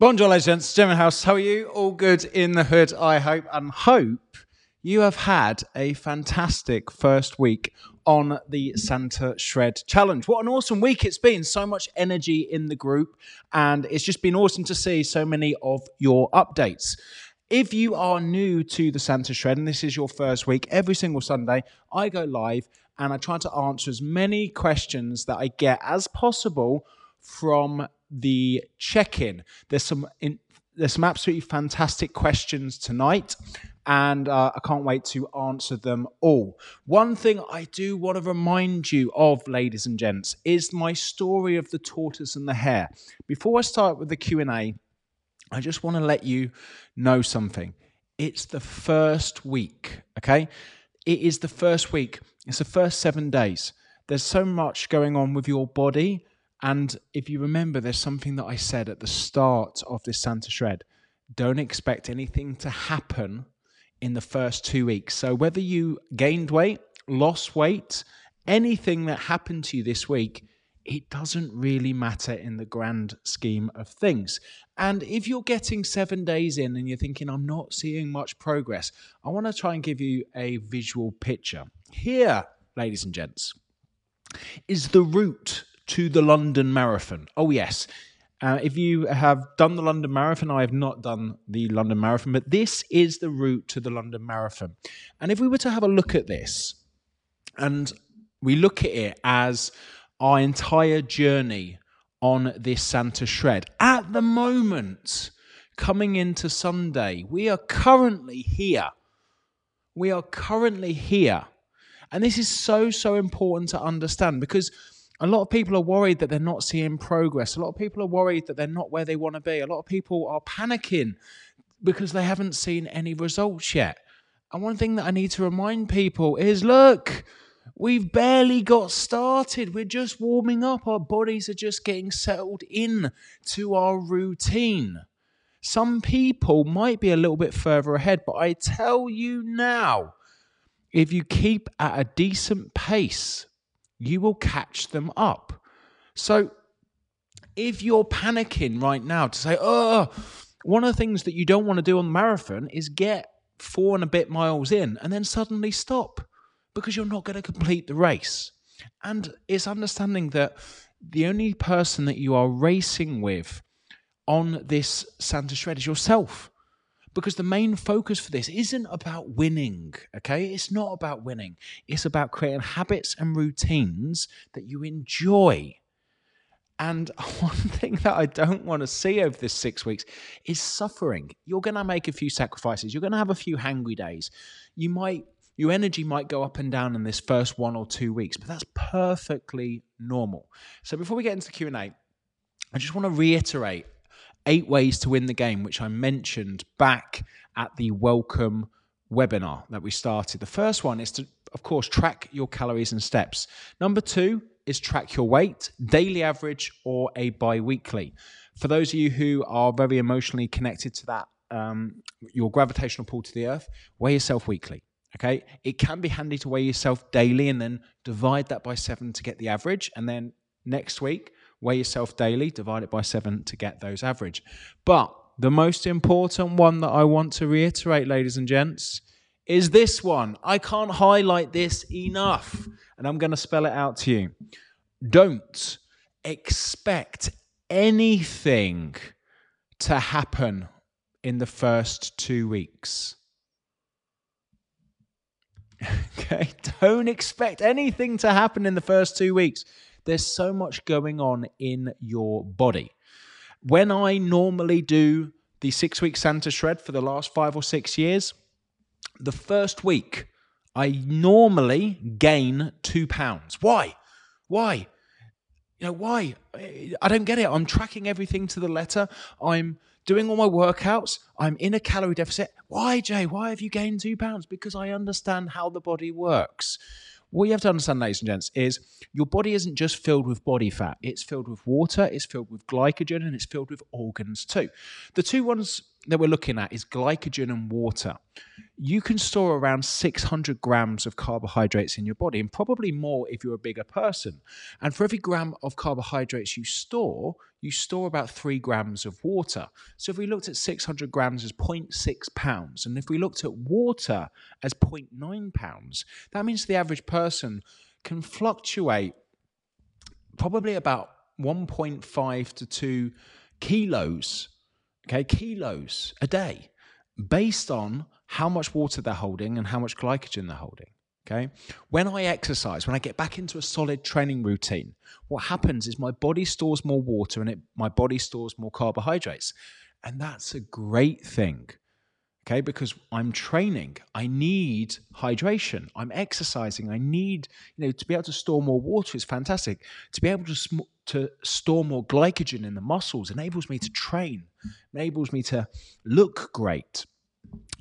Bonjour, legends. Gemma House, how are you? All good in the hood, I hope, and hope you have had a fantastic first week on the Santa Shred Challenge. What an awesome week it's been. So much energy in the group, and it's just been awesome to see so many of your updates. If you are new to the Santa Shred and this is your first week, every single Sunday I go live and I try to answer as many questions that I get as possible from the check-in. There's some in, there's some absolutely fantastic questions tonight, and uh, I can't wait to answer them all. One thing I do want to remind you of, ladies and gents, is my story of the tortoise and the hare. Before I start with the Q and A, I just want to let you know something. It's the first week, okay? It is the first week. It's the first seven days. There's so much going on with your body and if you remember, there's something that I said at the start of this Santa Shred. Don't expect anything to happen in the first two weeks. So, whether you gained weight, lost weight, anything that happened to you this week, it doesn't really matter in the grand scheme of things. And if you're getting seven days in and you're thinking, I'm not seeing much progress, I want to try and give you a visual picture. Here, ladies and gents, is the route to the London Marathon. Oh, yes. Uh, if you have done the London Marathon, I have not done the London Marathon, but this is the route to the London Marathon. And if we were to have a look at this, and we look at it as our entire journey on this Santa Shred, at the moment, coming into Sunday, we are currently here. We are currently here. And this is so, so important to understand because a lot of people are worried that they're not seeing progress. A lot of people are worried that they're not where they want to be. A lot of people are panicking because they haven't seen any results yet. And one thing that I need to remind people is look, we've barely got started. We're just warming up. Our bodies are just getting settled in to our routine. Some people might be a little bit further ahead, but I tell you now, if you keep at a decent pace, you will catch them up. So if you're panicking right now to say, oh, one of the things that you don't want to do on the marathon is get four and a bit miles in and then suddenly stop because you're not going to complete the race. And it's understanding that the only person that you are racing with on this Santa Shred is yourself because the main focus for this isn't about winning, okay? It's not about winning. It's about creating habits and routines that you enjoy. And one thing that I don't want to see over this six weeks is suffering. You're going to make a few sacrifices. You're going to have a few hangry days. You might, your energy might go up and down in this first one or two weeks, but that's perfectly normal. So before we get into Q and A, I just want to reiterate eight ways to win the game, which I mentioned back at the welcome webinar that we started. The first one is to, of course, track your calories and steps. Number two is track your weight, daily average or a bi weekly. For those of you who are very emotionally connected to that, um, your gravitational pull to the earth, weigh yourself weekly. Okay, it can be handy to weigh yourself daily and then divide that by seven to get the average. And then next week, weigh yourself daily, divide it by seven to get those average. But the most important one that I want to reiterate, ladies and gents, is this one. I can't highlight this enough, and I'm going to spell it out to you. Don't expect anything to happen in the first two weeks. Okay, don't expect anything to happen in the first two weeks. There's so much going on in your body. When I normally do the six week Santa Shred for the last five or six years, the first week I normally gain two pounds. Why? Why? You know, why? I don't get it. I'm tracking everything to the letter. I'm doing all my workouts. I'm in a calorie deficit. Why, Jay? Why have you gained two pounds? Because I understand how the body works. What you have to understand, ladies and gents, is your body isn't just filled with body fat. It's filled with water, it's filled with glycogen, and it's filled with organs too. The two ones that we're looking at is glycogen and water. You can store around 600 grams of carbohydrates in your body, and probably more if you're a bigger person. And for every gram of carbohydrates you store, you store about three grams of water. So if we looked at 600 grams as 0.6 pounds, and if we looked at water as 0.9 pounds, that means the average person can fluctuate probably about 1.5 to 2 kilos, okay, kilos a day based on how much water they're holding and how much glycogen they're holding. Okay. When I exercise, when I get back into a solid training routine, what happens is my body stores more water and it, my body stores more carbohydrates. And that's a great thing. Okay. Because I'm training, I need hydration. I'm exercising. I need, you know, to be able to store more water is fantastic. To be able to, sm- to store more glycogen in the muscles enables me to train, enables me to look great.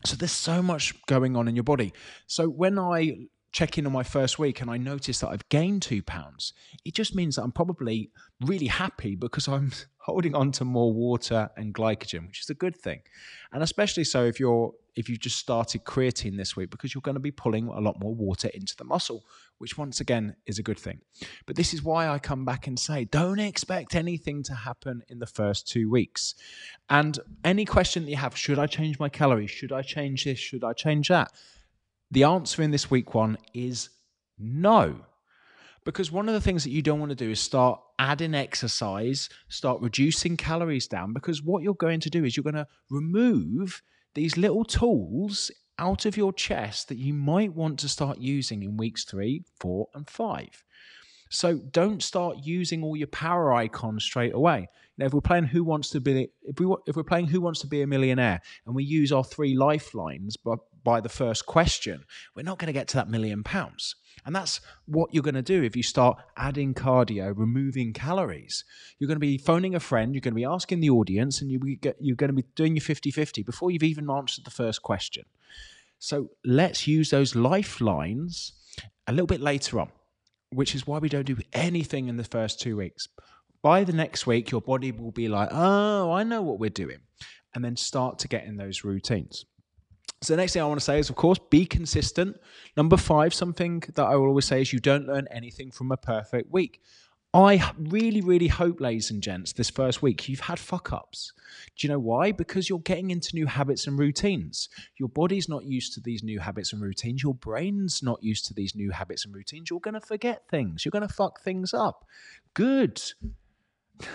So there's so much going on in your body. So when I check in on my first week and I notice that I've gained two pounds, it just means that I'm probably really happy because I'm holding on to more water and glycogen, which is a good thing. And especially so if you're if you just started creatine this week because you're going to be pulling a lot more water into the muscle, which once again is a good thing. But this is why I come back and say don't expect anything to happen in the first two weeks. And any question that you have, should I change my calories? Should I change this? Should I change that? The answer in this week one is no. Because one of the things that you don't want to do is start adding exercise, start reducing calories down, because what you're going to do is you're going to remove these little tools out of your chest that you might want to start using in weeks three, four, and five. So don't start using all your power icons straight away. Now, if we're playing Who Wants to Be, if we if we're playing Who Wants to Be a Millionaire, and we use our three lifelines, but by the first question, we're not going to get to that million pounds. And that's what you're going to do if you start adding cardio, removing calories. You're going to be phoning a friend, you're going to be asking the audience, and you're going to be doing your 50 50 before you've even answered the first question. So let's use those lifelines a little bit later on, which is why we don't do anything in the first two weeks. By the next week, your body will be like, oh, I know what we're doing. And then start to get in those routines. So the next thing I want to say is, of course, be consistent. Number five, something that I will always say is you don't learn anything from a perfect week. I really, really hope, ladies and gents, this first week you've had fuck ups. Do you know why? Because you're getting into new habits and routines. Your body's not used to these new habits and routines. Your brain's not used to these new habits and routines. You're going to forget things. You're going to fuck things up. Good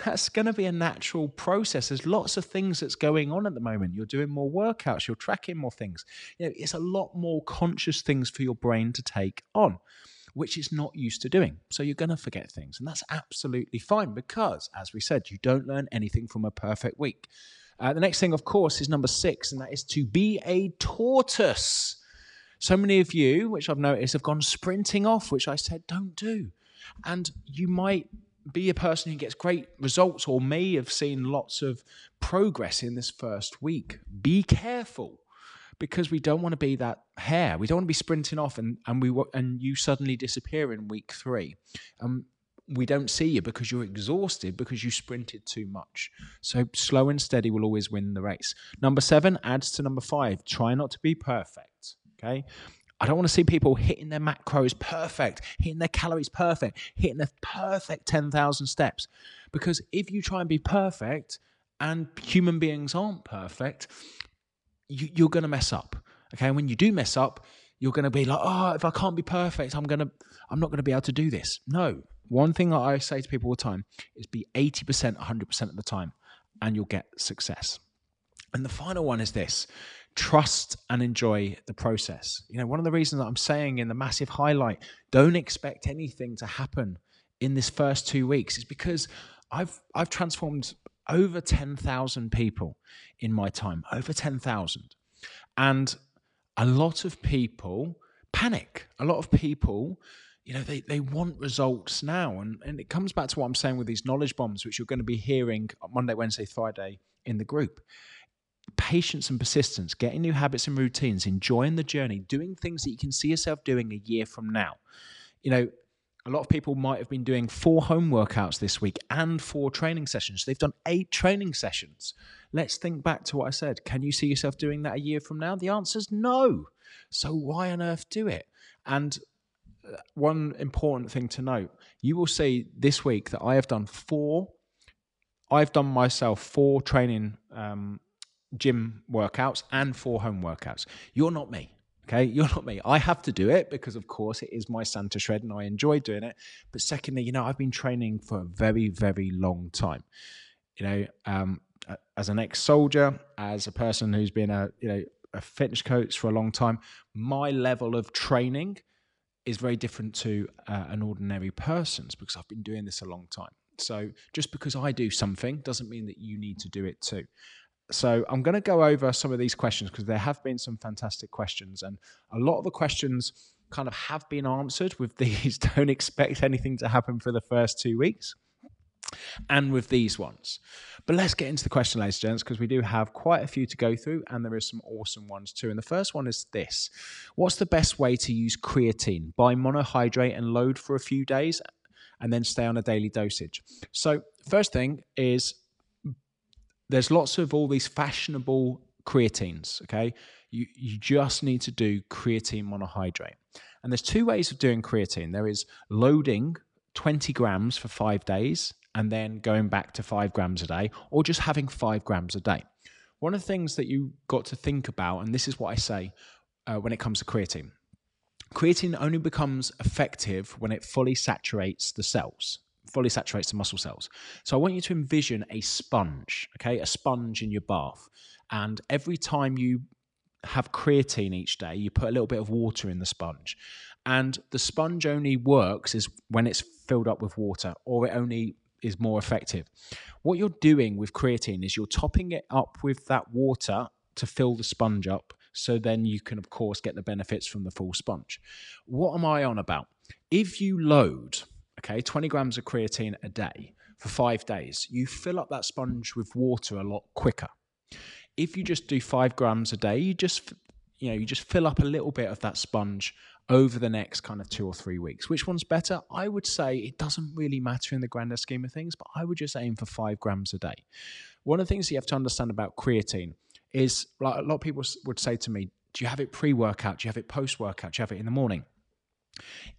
that's going to be a natural process. There's lots of things that's going on at the moment. You're doing more workouts, you're tracking more things. You know, it's a lot more conscious things for your brain to take on, which it's not used to doing. So you're going to forget things, and that's absolutely fine because, as we said, you don't learn anything from a perfect week. Uh, the next thing, of course, is number six, and that is to be a tortoise. So many of you, which I've noticed, have gone sprinting off, which I said don't do. And you might be a person who gets great results or may have seen lots of progress in this first week. Be careful because we don't want to be that hare. We don't want to be sprinting off and, and we and you suddenly disappear in week three. Um, we don't see you because you're exhausted because you sprinted too much. So slow and steady will always win the race. Number seven adds to number five. Try not to be perfect. Okay. I don't want to see people hitting their macros perfect, hitting their calories perfect, hitting the perfect 10,000 steps. Because if you try and be perfect and human beings aren't perfect, you, are going to mess up. Okay. And when you do mess up, you're going to be like, oh, if I can't be perfect, I'm going to, I'm not going to be able to do this. No. One thing that I say to people all the time is be 80%, 100% of the time, and you'll get success. And the final one is this trust and enjoy the process. You know, one of the reasons that I'm saying in the massive highlight, don't expect anything to happen in this first two weeks is because I've I've transformed over 10,000 people in my time, over 10,000. And a lot of people panic. A lot of people, you know, they, they want results now. And, and it comes back to what I'm saying with these knowledge bombs, which you're going to be hearing Monday, Wednesday, Friday in the group patience and persistence, getting new habits and routines, enjoying the journey, doing things that you can see yourself doing a year from now. You know, A lot of people might have been doing four home workouts this week and four training sessions. They've done eight training sessions. Let's think back to what I said. Can you see yourself doing that a year from now? The answer is no. So why on earth do it? And uh, one important thing to note you will see this week that I have done four, I've done myself four training um, gym workouts and four home workouts. You're not me. Okay, you're not me. I have to do it because, of course, it is my Santa Shred and I enjoy doing it. But secondly, you know, I've been training for a very, very long time. You know, um, as an ex-soldier, as a person who's been a you know a fitness coach for a long time, my level of training is very different to uh, an ordinary person's because I've been doing this a long time. So just because I do something doesn't mean that you need to do it too. So I'm going to go over some of these questions because there have been some fantastic questions, and a lot of the questions kind of have been answered with these. Don't expect anything to happen for the first two weeks. And with these ones. But let's get into the question, ladies and gents, because we do have quite a few to go through, and there is some awesome ones too. And the first one is this What's the best way to use creatine? Buy monohydrate and load for a few days and then stay on a daily dosage. So, first thing is there's lots of all these fashionable creatines. Okay, you you just need to do creatine monohydrate, and there's two ways of doing creatine. There is loading 20 grams for five days and then going back to five grams a day, or just having five grams a day. One of the things that you got to think about, and this is what I say uh, when it comes to creatine. Creatine only becomes effective when it fully saturates the cells fully saturates the muscle cells. So I want you to envision a sponge, okay, a sponge in your bath. And every time you have creatine each day, you put a little bit of water in the sponge. And the sponge only works is when it's filled up with water, or it only is more effective. What you're doing with creatine is you're topping it up with that water to fill the sponge up. So then you can, of course, get the benefits from the full sponge. What am I on about? If you load okay, 20 grams of creatine a day for five days, you fill up that sponge with water a lot quicker. If you just do five grams a day, you just you know you just fill up a little bit of that sponge over the next kind of two or three weeks. Which one's better? I would say it doesn't really matter in the grander scheme of things, but I would just aim for five grams a day. One of the things you have to understand about creatine is like a lot of people would say to me, Do you have it pre workout? Do you have it post workout? Do you have it in the morning?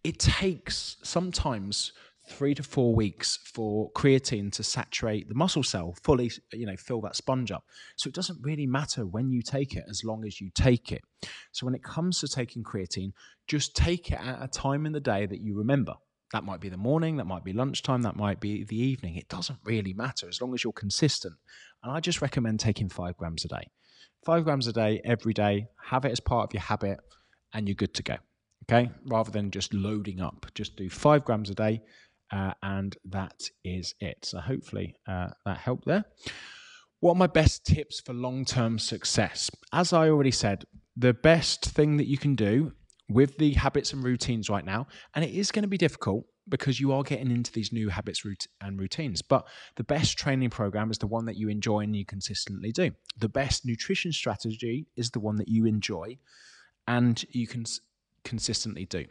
It takes sometimes three to four weeks for creatine to saturate the muscle cell fully you know fill that sponge up. So it doesn't really matter when you take it as long as you take it. So when it comes to taking creatine just take it at a time in the day that you remember. That might be the morning that might be lunchtime that might be the evening. It doesn't really matter as long as you're consistent. And i just recommend taking five grams a day. Five grams a day every day. Have it as part of your habit and you're good to go okay, rather than just loading up. Just do five grams a day, uh, and that is it. So hopefully uh, that helped there. What are my best tips for long term success? As I already said, the best thing that you can do with the habits and routines right now, and it is going to be difficult because you are getting into these new habits and routines. But the best training program is the one that you enjoy and you consistently do. The best nutrition strategy is the one that you enjoy and you can consistently do.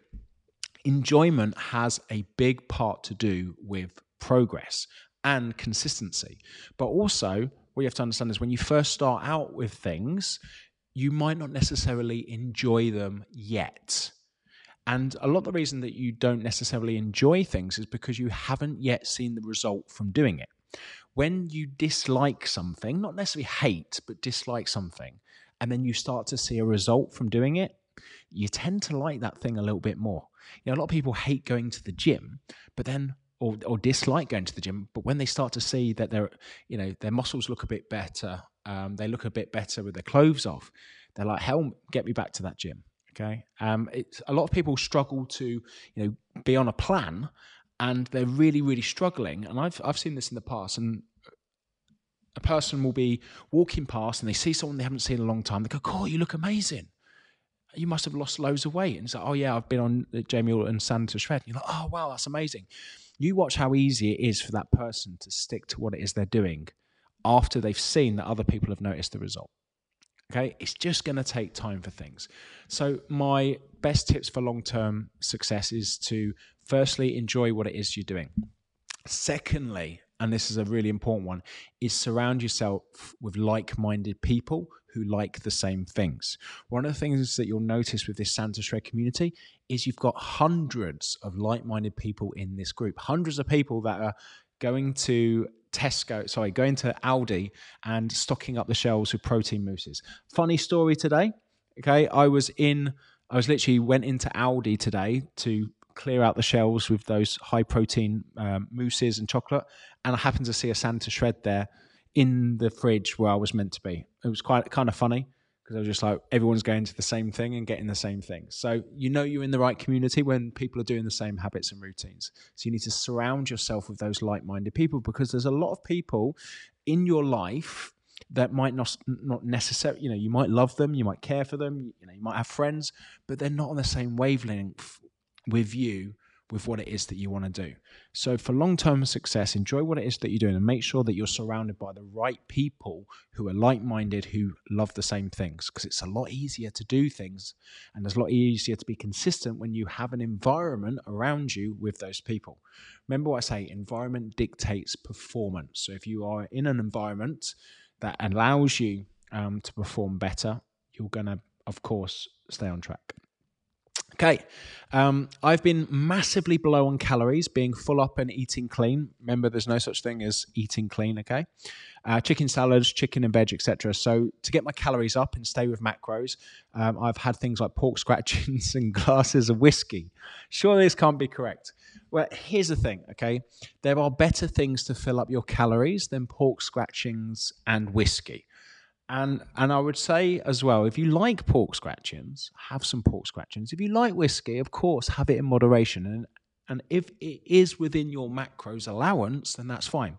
Enjoyment has a big part to do with progress and consistency. But also, what you have to understand is when you first start out with things, you might not necessarily enjoy them yet. And a lot of the reason that you don't necessarily enjoy things is because you haven't yet seen the result from doing it. When you dislike something, not necessarily hate, but dislike something, and then you start to see a result from doing it, you tend to like that thing a little bit more. You know, a lot of people hate going to the gym, but then or, or dislike going to the gym, but when they start to see that their you know their muscles look a bit better, um, they look a bit better with their clothes off, they're like, hell, get me back to that gym. Okay, um, it's a lot of people struggle to you know be on a plan, and they're really really struggling. And I've I've seen this in the past, and a person will be walking past and they see someone they haven't seen in a long time. They go, "Oh, you look amazing." You must have lost loads of weight. And it's like, oh yeah, I've been on uh, Jamie Alderton Santa Shred. And you're like, oh wow, that's amazing. You watch how easy it is for that person to stick to what it is they're doing after they've seen that other people have noticed the result. Okay, it's just going to take time for things. So, my best tips for long term success is to Firstly, enjoy what it is you're doing. Secondly, and this is a really important one, is surround yourself with like minded people who like the same things. One of the things that you'll notice with this Santa Shred community is you've got hundreds of like minded people in this group, hundreds of people that are going to Tesco, sorry, going to Aldi and stocking up the shelves with protein mousses. Funny story today. Okay, I was in, I was literally went into Aldi today to clear out the shelves with those high protein um, mousses and chocolate, and I happened to see a Santa shred there in the fridge where I was meant to be. It was quite kind of funny because I was just like, everyone's going to the same thing and getting the same thing. So you know you're in the right community when people are doing the same habits and routines. So you need to surround yourself with those like-minded people because there's a lot of people in your life that might not not necessarily you know you might love them you might care for them you know you might have friends but they're not on the same wavelength with you with what it is that you want to do. So, for long term success, enjoy what it is that you're doing and make sure that you're surrounded by the right people who are like minded, who love the same things, because it's a lot easier to do things and it's a lot easier to be consistent when you have an environment around you with those people. Remember what I say environment dictates performance. So, if you are in an environment that allows you um, to perform better, you're going to, of course, stay on track. Okay, um, I've been massively below on calories, being full up and eating clean. Remember, there's no such thing as eating clean. Okay, uh, chicken salads, chicken and veg, etc. So to get my calories up and stay with macros, um, I've had things like pork scratchings and glasses of whiskey. Sure, this can't be correct. Well, here's the thing. Okay, there are better things to fill up your calories than pork scratchings and whiskey. And and I would say as well, if you like pork scratchings, have some pork scratchings. If you like whiskey, of course, have it in moderation. And and if it is within your macros allowance, then that's fine.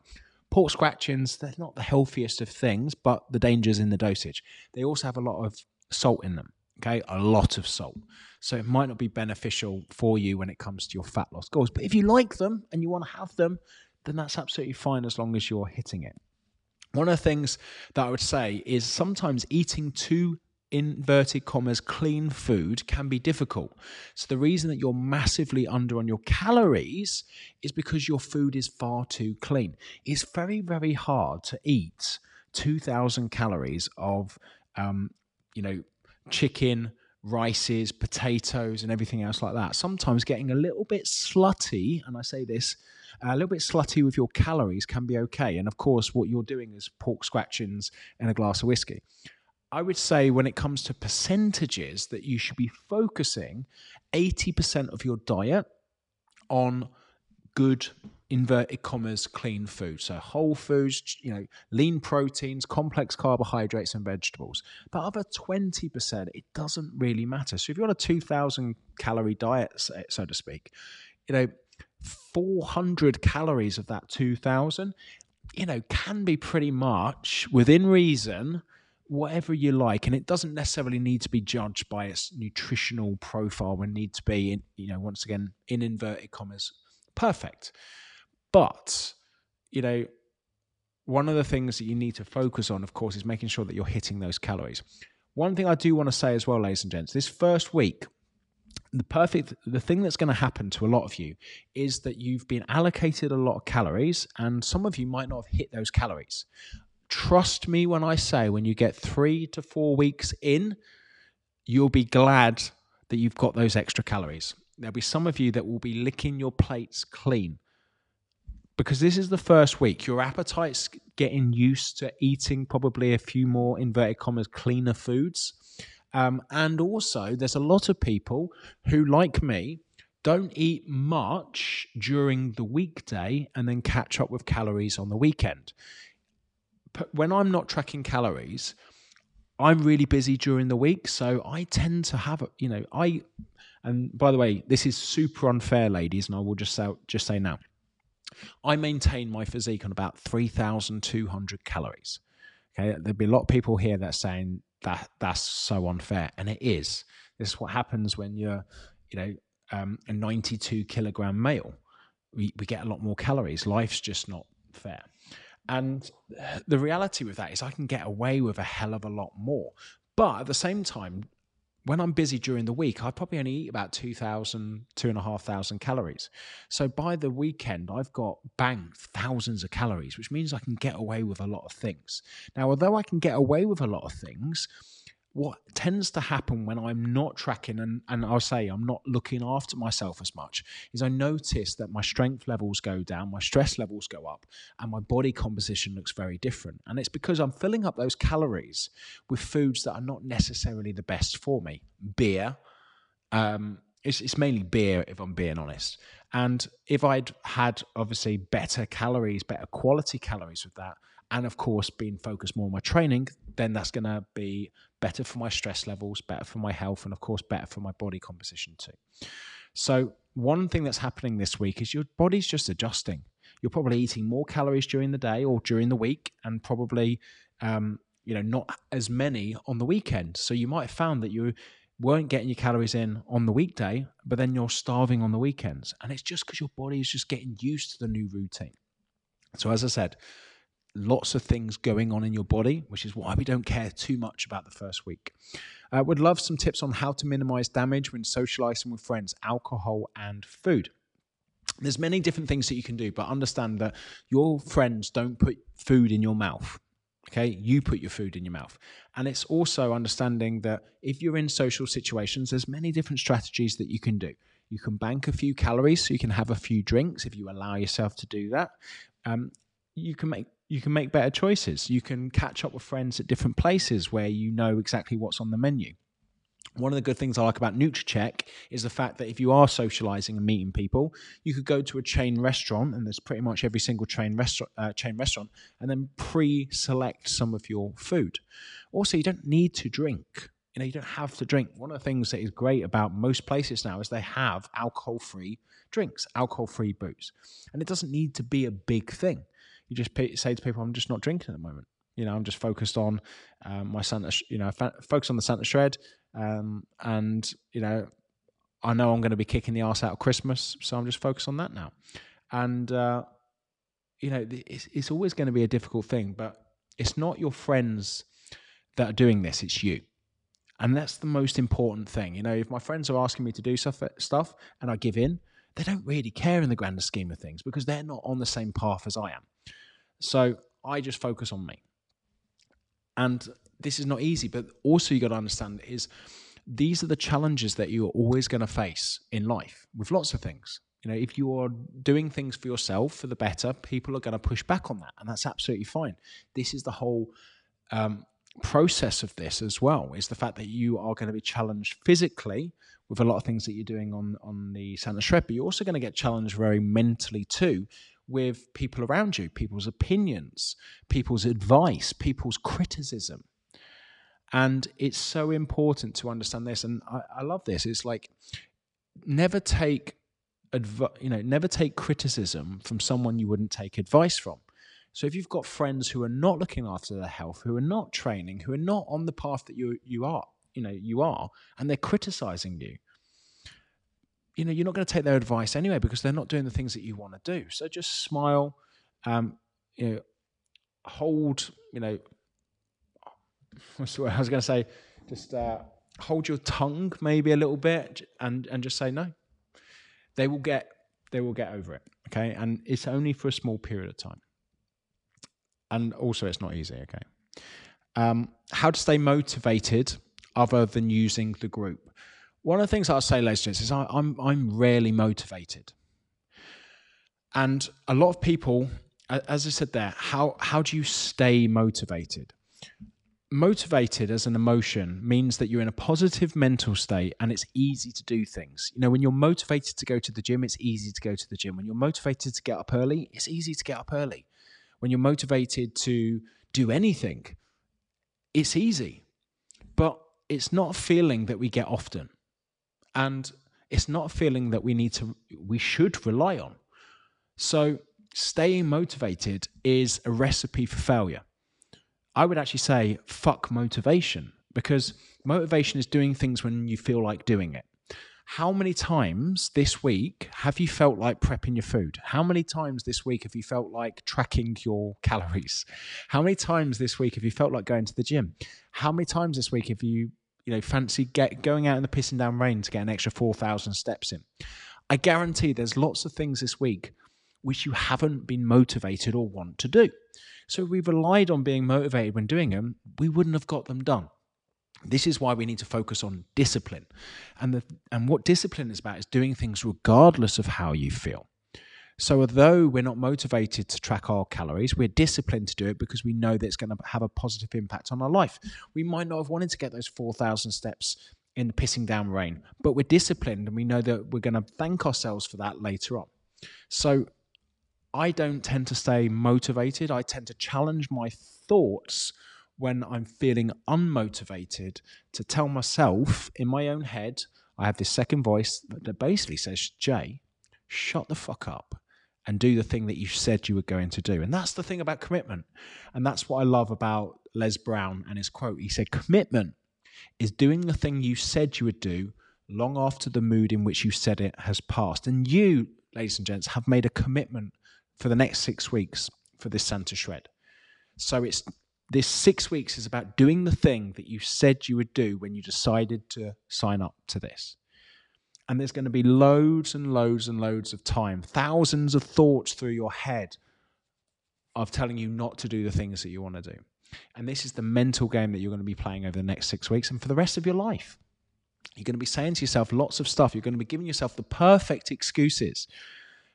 Pork scratchings, they're not the healthiest of things, but the danger's in the dosage. They also have a lot of salt in them. Okay, a lot of salt. So it might not be beneficial for you when it comes to your fat loss goals. But if you like them and you want to have them, then that's absolutely fine as long as you're hitting it. One of the things that I would say is sometimes eating too inverted commas clean food can be difficult. So the reason that you're massively under on your calories is because your food is far too clean. It's very very hard to eat 2000 calories of um, you know chicken rices, potatoes, and everything else like that. Sometimes getting a little bit slutty, and I say this a little bit slutty with your calories can be okay. And of course, what you're doing is pork scratchings and a glass of whiskey. I would say when it comes to percentages that you should be focusing 80% of your diet on good inverted commas clean food so whole foods you know lean proteins complex carbohydrates and vegetables but other 20% it doesn't really matter so if you're on a 2000 calorie diet so to speak you know 400 calories of that 2000 you know can be pretty much within reason whatever you like. And it doesn't necessarily need to be judged by its nutritional profile and need to be in, you know once again in inverted commas perfect. But you know one of the things that you need to focus on of course is making sure that you're hitting those calories. One thing i do want to say as well ladies and gents this first week the perfect the thing that's going to happen to a lot of you is that you've been allocated a lot of calories and some of you might not have hit those calories. Trust me when i say when you get 3 to 4 weeks in you'll be glad that you've got those extra calories. There'll be some of you that will be licking your plates clean because this is the first week. Your appetite's getting used to eating probably a few more inverted commas cleaner foods um, and also, there's a lot of people who, like me, don't eat much during the weekday and then catch up with calories on the weekend. But When I'm not tracking calories, I'm really busy during the week, so I tend to have, you know, I. And by the way, this is super unfair, ladies, and I will just say, just say now, I maintain my physique on about three thousand two hundred calories. Okay, there'll be a lot of people here that are saying that that's so unfair, and it is. This is what happens when you're, you know, um, a 92 kilogram male. We we get a lot more calories. Life's just not fair. And the reality with that is, I can get away with a hell of a lot more. But at the same time, when I'm busy during the week, I probably only eat about 2,000, 2,500 calories. So by the weekend, I've got bang thousands of calories, which means I can get away with a lot of things. Now, although I can get away with a lot of things, what tends to happen when I'm not tracking and, and I'll say I'm not looking after myself as much is I notice that my strength levels go down, my stress levels go up, and my body composition looks very different. And it's because I'm filling up those calories with foods that are not necessarily the best for me. Beer, um, it's, it's mainly beer if I'm being honest. And if I'd had obviously better calories, better quality calories with that, and of course being focused more on my training, then that's going to be better for my stress levels, better for my health, and of course, better for my body composition too. So, one thing that's happening this week is your body's just adjusting. You're probably eating more calories during the day or during the week, and probably, um, you know, not as many on the weekend. So, you might have found that you weren't getting your calories in on the weekday, but then you're starving on the weekends. And it's just because your body is just getting used to the new routine. So, as I said, lots of things going on in your body, which is why we don't care too much about the first week. Uh, would love some tips on how to minimize damage when socializing with friends, alcohol and food. There's many different things that you can do, but understand that your friends don't put food in your mouth. Okay, you put your food in your mouth. And it's also understanding that if you're in social situations, there's many different strategies that you can do. You can bank a few calories so you can have a few drinks if you allow yourself to do that. Um, you can make you can make better choices. You can catch up with friends at different places where you know exactly what's on the menu. One of the good things I like about NutriCheck is the fact that if you are socializing and meeting people, you could go to a chain restaurant, and there's pretty much every single chain restaurant, uh, chain restaurant, and then pre-select some of your food. Also, you don't need to drink. You know, you don't have to drink. One of the things that is great about most places now is they have alcohol-free drinks, alcohol-free booze, and it doesn't need to be a big thing you just say to people, I'm just not drinking at the moment. You know, I'm just focused on um, my Santa, you know, focus on the Santa Shred. Um, and, you know, I know I'm going to be kicking the ass out of Christmas. So I'm just focused on that now. And, uh, you know, it's, it's always going to be a difficult thing, but it's not your friends that are doing this, it's you. And that's the most important thing. You know, if my friends are asking me to do stuff, stuff and I give in, they don't really care in the grander scheme of things because they're not on the same path as I am. So I just focus on me. And this is not easy, but also you got to understand is these are the challenges that you're always going to face in life with lots of things. You know, if you are doing things for yourself for the better, people are going to push back on that, and that's absolutely fine. This is the whole um, process of this as well. Is the fact that you are going to be challenged physically with a lot of things that you're doing on on the Santa Shred, but you're also going to get challenged very mentally too with people around you, people's opinions, people's advice, people's criticism. And it's so important to understand this. And I, I love this. It's like never take adv- you know, never take criticism from someone you wouldn't take advice from. So if you've got friends who are not looking after their health, who are not training, who are not on the path that you you are, you know, you are, and they're criticizing you, you know, you're not going to take their advice anyway because they're not doing the things that you want to do. So just smile, um, you know, hold, you know, what's what I was going to say, just uh, hold your tongue maybe a little bit and and just say no. They will get they will get over it. Okay, and it's only for a small period of time. And also, it's not easy. Okay, um, how to stay motivated other than using the group. One of the things I'll say, ladies and gents, is I, I'm I'm rarely motivated, and a lot of people, as I said there, how how do you stay motivated? Motivated as an emotion means that you're in a positive mental state and it's easy to do things. You know, when you're motivated to go to the gym, it's easy to go to the gym. When you're motivated to get up early, it's easy to get up early. When you're motivated to do anything, it's easy. But it's not a feeling that we get often and it's not a feeling that we need to we should rely on so staying motivated is a recipe for failure i would actually say fuck motivation because motivation is doing things when you feel like doing it how many times this week have you felt like prepping your food? How many times this week have you felt like tracking your calories? How many times this week have you felt like going to the gym? How many times this week have you you know, fancy get going out in the pissing down rain to get an extra 4,000 steps in. I guarantee there's lots of things this week which you haven't been motivated or want to do. So we relied on being motivated when doing them, we wouldn't have got them done. This is why we need to focus on discipline. And the, and what discipline is about is doing things regardless of how you feel. So, although we're not motivated to track our calories, we're disciplined to do it because we know that it's going to have a positive impact on our life. We might not have wanted to get those 4,000 steps in the pissing down rain, but we're disciplined and we know that we're going to thank ourselves for that later on. So, I don't tend to stay motivated. I tend to challenge my thoughts when I'm feeling unmotivated to tell myself in my own head, I have this second voice that basically says, Jay, shut the fuck up and do the thing that you said you were going to do. And that's the thing about commitment. And that's what I love about Les Brown and his quote. He said, Commitment is doing the thing you said you would do long after the mood in which you said it has passed. And you, ladies and gents, have made a commitment for the next six weeks for this Santa Shred. So it's this six weeks is about doing the thing that you said you would do when you decided to sign up to this and there's going to be loads and loads and loads of time, thousands of thoughts through your head of telling you not to do the things that you want to do. And this is the mental game that you're going to be playing over the next six weeks and for the rest of your life. You're going to be saying to yourself lots of stuff. You're going to be giving yourself the perfect excuses.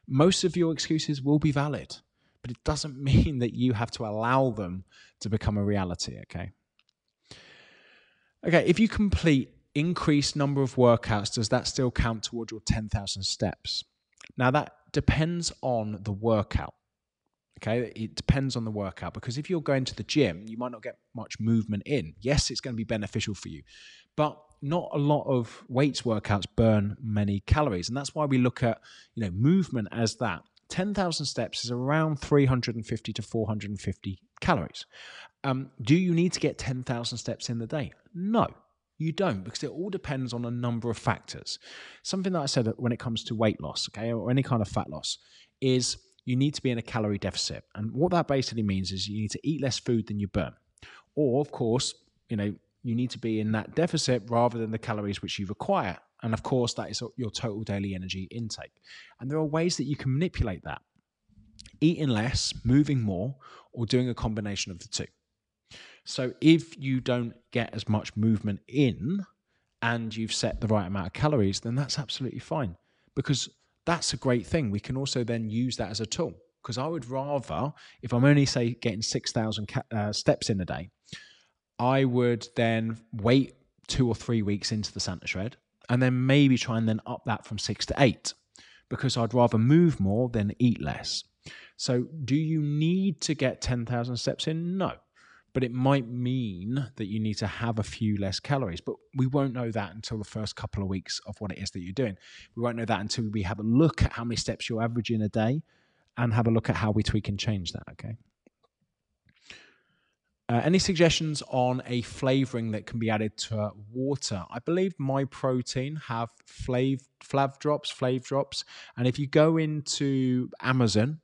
Most of your excuses will be valid, but it doesn't mean that you have to allow them to become a reality, okay? Okay, if you complete increased number of workouts, does that still count toward your 10,000 steps? Now, that depends on the workout. Okay, it depends on the workout because if you're going to the gym, you might not get much movement in. Yes, it's going to be beneficial for you, but not a lot of weights workouts burn many calories, and that's why we look at you know movement as that. 10,000 steps is around 350 to 450 calories. Um, do you need to get 10,000 steps in the day? No, you don't, because it all depends on a number of factors. Something that I said when it comes to weight loss, okay, or any kind of fat loss, is you need to be in a calorie deficit. And what that basically means is you need to eat less food than you burn. Or, of course, you know, you need to be in that deficit rather than the calories which you require. And of course, that is your total daily energy intake. And there are ways that you can manipulate that eating less, moving more, or doing a combination of the two. So if you don't get as much movement in and you've set the right amount of calories, then that's absolutely fine because that's a great thing. We can also then use that as a tool because I would rather, if I'm only say getting 6,000 ca- uh, steps in a day, I would then wait two or three weeks into the Santa Shred and then maybe try and then up that from six to eight because I'd rather move more than eat less. So, do you need to get 10,000 steps in? No but it might mean that you need to have a few less calories. But we won't know that until the first couple of weeks of what it is that you're doing. We won't know that until we have a look at how many steps you're averaging a day and have a look at how we tweak and change that. Okay. Uh, any suggestions on a flavoring that can be added to water? I believe Myprotein have flav flav drops, flav drops, and if you go into Amazon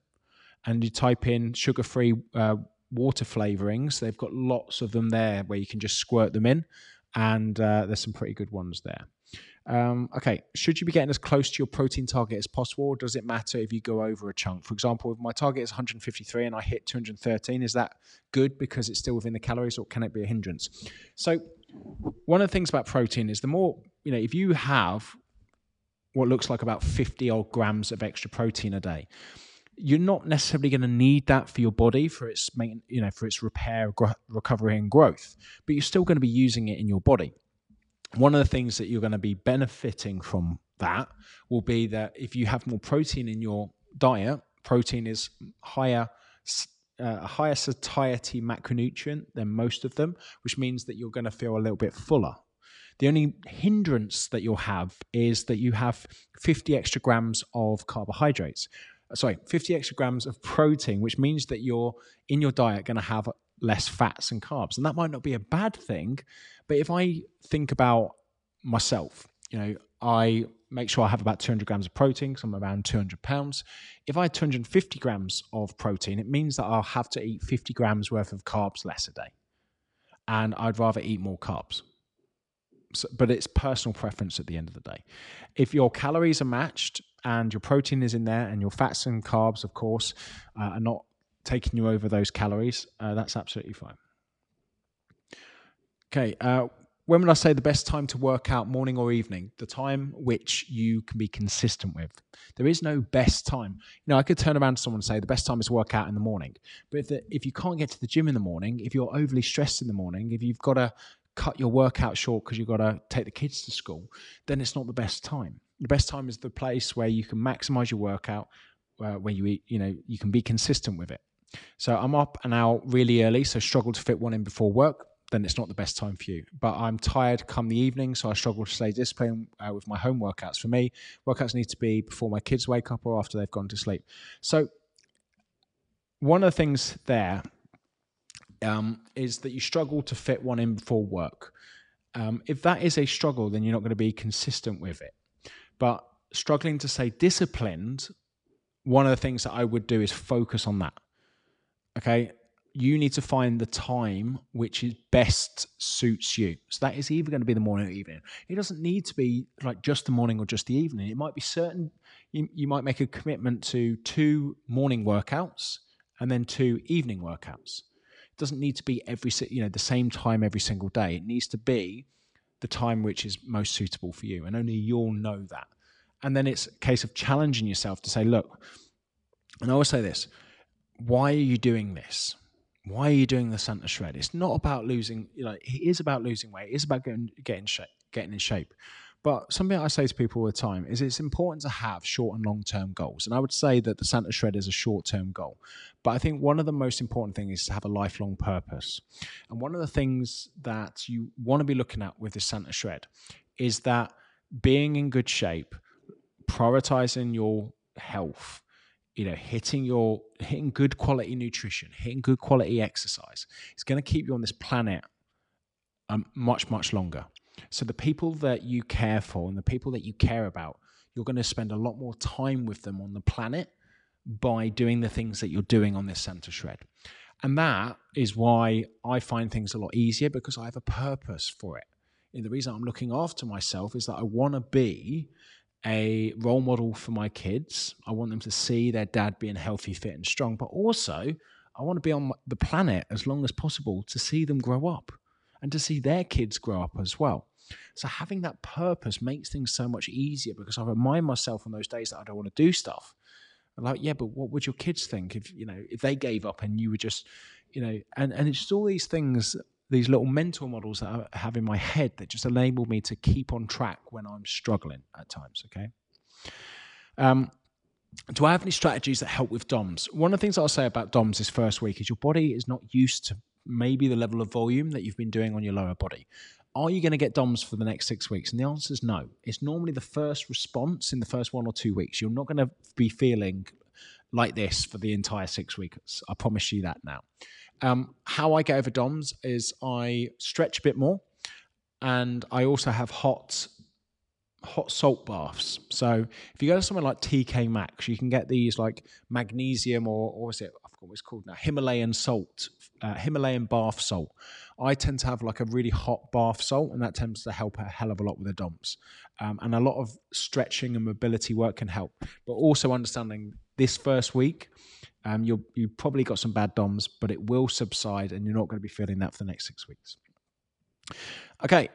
and you type in sugar-free uh, water flavorings. They've got lots of them there where you can just squirt them in, and uh, there's some pretty good ones there. Um, okay, should you be getting as close to your protein target as possible, or does it matter if you go over a chunk? For example, if my target is 153 and I hit 213, is that good because it's still within the calories, or can it be a hindrance? So, one of the things about protein is the more, you know, if you have what looks like about 50 odd grams of extra protein a day, you're not necessarily going to need that for your body for its you know for its repair recovery and growth but you're still going to be using it in your body. One of the things that you're going to be benefiting from that will be that if you have more protein in your diet protein is higher uh, a higher satiety macronutrient than most of them which means that you're going to feel a little bit fuller. The only hindrance that you'll have is that you have 50 extra grams of carbohydrates sorry, 50 extra grams of protein, which means that you're in your diet going to have less fats and carbs. And that might not be a bad thing. But if I think about myself, you know, I make sure I have about 200 grams of protein because I'm around 200 pounds. If I had 250 grams of protein, it means that I'll have to eat 50 grams worth of carbs less a day. And I'd rather eat more carbs. So, but it's personal preference at the end of the day. If your calories are matched and your protein is in there and your fats and carbs, of course, uh, are not taking you over those calories, uh, that's absolutely fine. Okay. Uh, when would I say the best time to work out, morning or evening? The time which you can be consistent with. There is no best time. You know, I could turn around to someone and say the best time is to work out in the morning. But if, the, if you can't get to the gym in the morning, if you're overly stressed in the morning, if you've got to cut your workout short because you've got to take the kids to school, then it's not the best time. The best time is the place where you can maximize your workout, uh, where you eat, you know, you can be consistent with it. So I'm up and out really early, so struggle to fit one in before work then it's not the best time for you. But I'm tired come the evening, so I struggle to stay disciplined uh, with my home workouts. For me, workouts need to be before my kids wake up or after they've gone to sleep. So, one of the things there um, is that you struggle to fit one in before work. Um, if that is a struggle, then you're not going to be consistent with it. But struggling to stay disciplined, one of the things that I would do is focus on that. Okay you need to find the time which is best suits you. So that is either going to be the morning or evening. It doesn't need to be like just the morning or just the evening. It might be certain. You, you might make a commitment to two morning workouts and then two evening workouts. It doesn't need to be every you know the same time every single day. It needs to be the time which is most suitable for you, and only you'll know that. And then it's a case of challenging yourself to say, look. And I always say this: Why are you doing this? why are you doing the Santa shred? It's not about losing, you know, it is about losing weight. It is about getting getting getting in shape. But something I say to people all the time is it's important to have short and long term goals. And I would say that the Santa shred is a short term goal. But I think one of the most important things is to have a lifelong purpose. And one of the things that you want to be looking at with the Santa shred is that being in good shape, prioritizing your health, you know, hitting your hitting good quality nutrition, hitting good quality exercise, it's going to keep you on this planet um, much much longer. So the people that you care for and the people that you care about, you're going to spend a lot more time with them on the planet by doing the things that you're doing on this Santa shred. And that is why I find things a lot easier because I have a purpose for it. And the reason I'm looking after myself is that I want to be a role model for my kids. I want them to see their dad being healthy, fit, and strong. But also, I want to be on the planet as long as possible to see them grow up and to see their kids grow up as well. So having that purpose makes things so much easier because I remind myself on those days that I don't want to do stuff. I'm like, yeah, but what would your kids think if you know if they gave up and you were just, you know, and and it's just all these things these little mental models that I have in my head that just enable me to keep on track when I'm struggling at times. Okay. Um, do I have any strategies that help with DOMS? One of the things I'll say about DOMS this first week is your body is not used to maybe the level of volume that you've been doing on your lower body. Are you going to get DOMS for the next six weeks? And the answer is no. It's normally the first response in the first one or two weeks. You're not going to be feeling like this for the entire six weeks. I promise you that now. Um, how I get over DOMS is I stretch a bit more, and I also have hot hot salt baths. So if you go to somewhere like TK Maxx, you can get these like magnesium or or is it it's called now Himalayan salt, uh, Himalayan bath salt. I tend to have like a really hot bath salt, and that tends to help a hell of a lot with the DOMS. Um, and a lot of stretching and mobility work can help, but also understanding this first week um, you'll you probably got some bad DOMs, but it will subside, and you're not going to be feeling that for the next six weeks. Okay.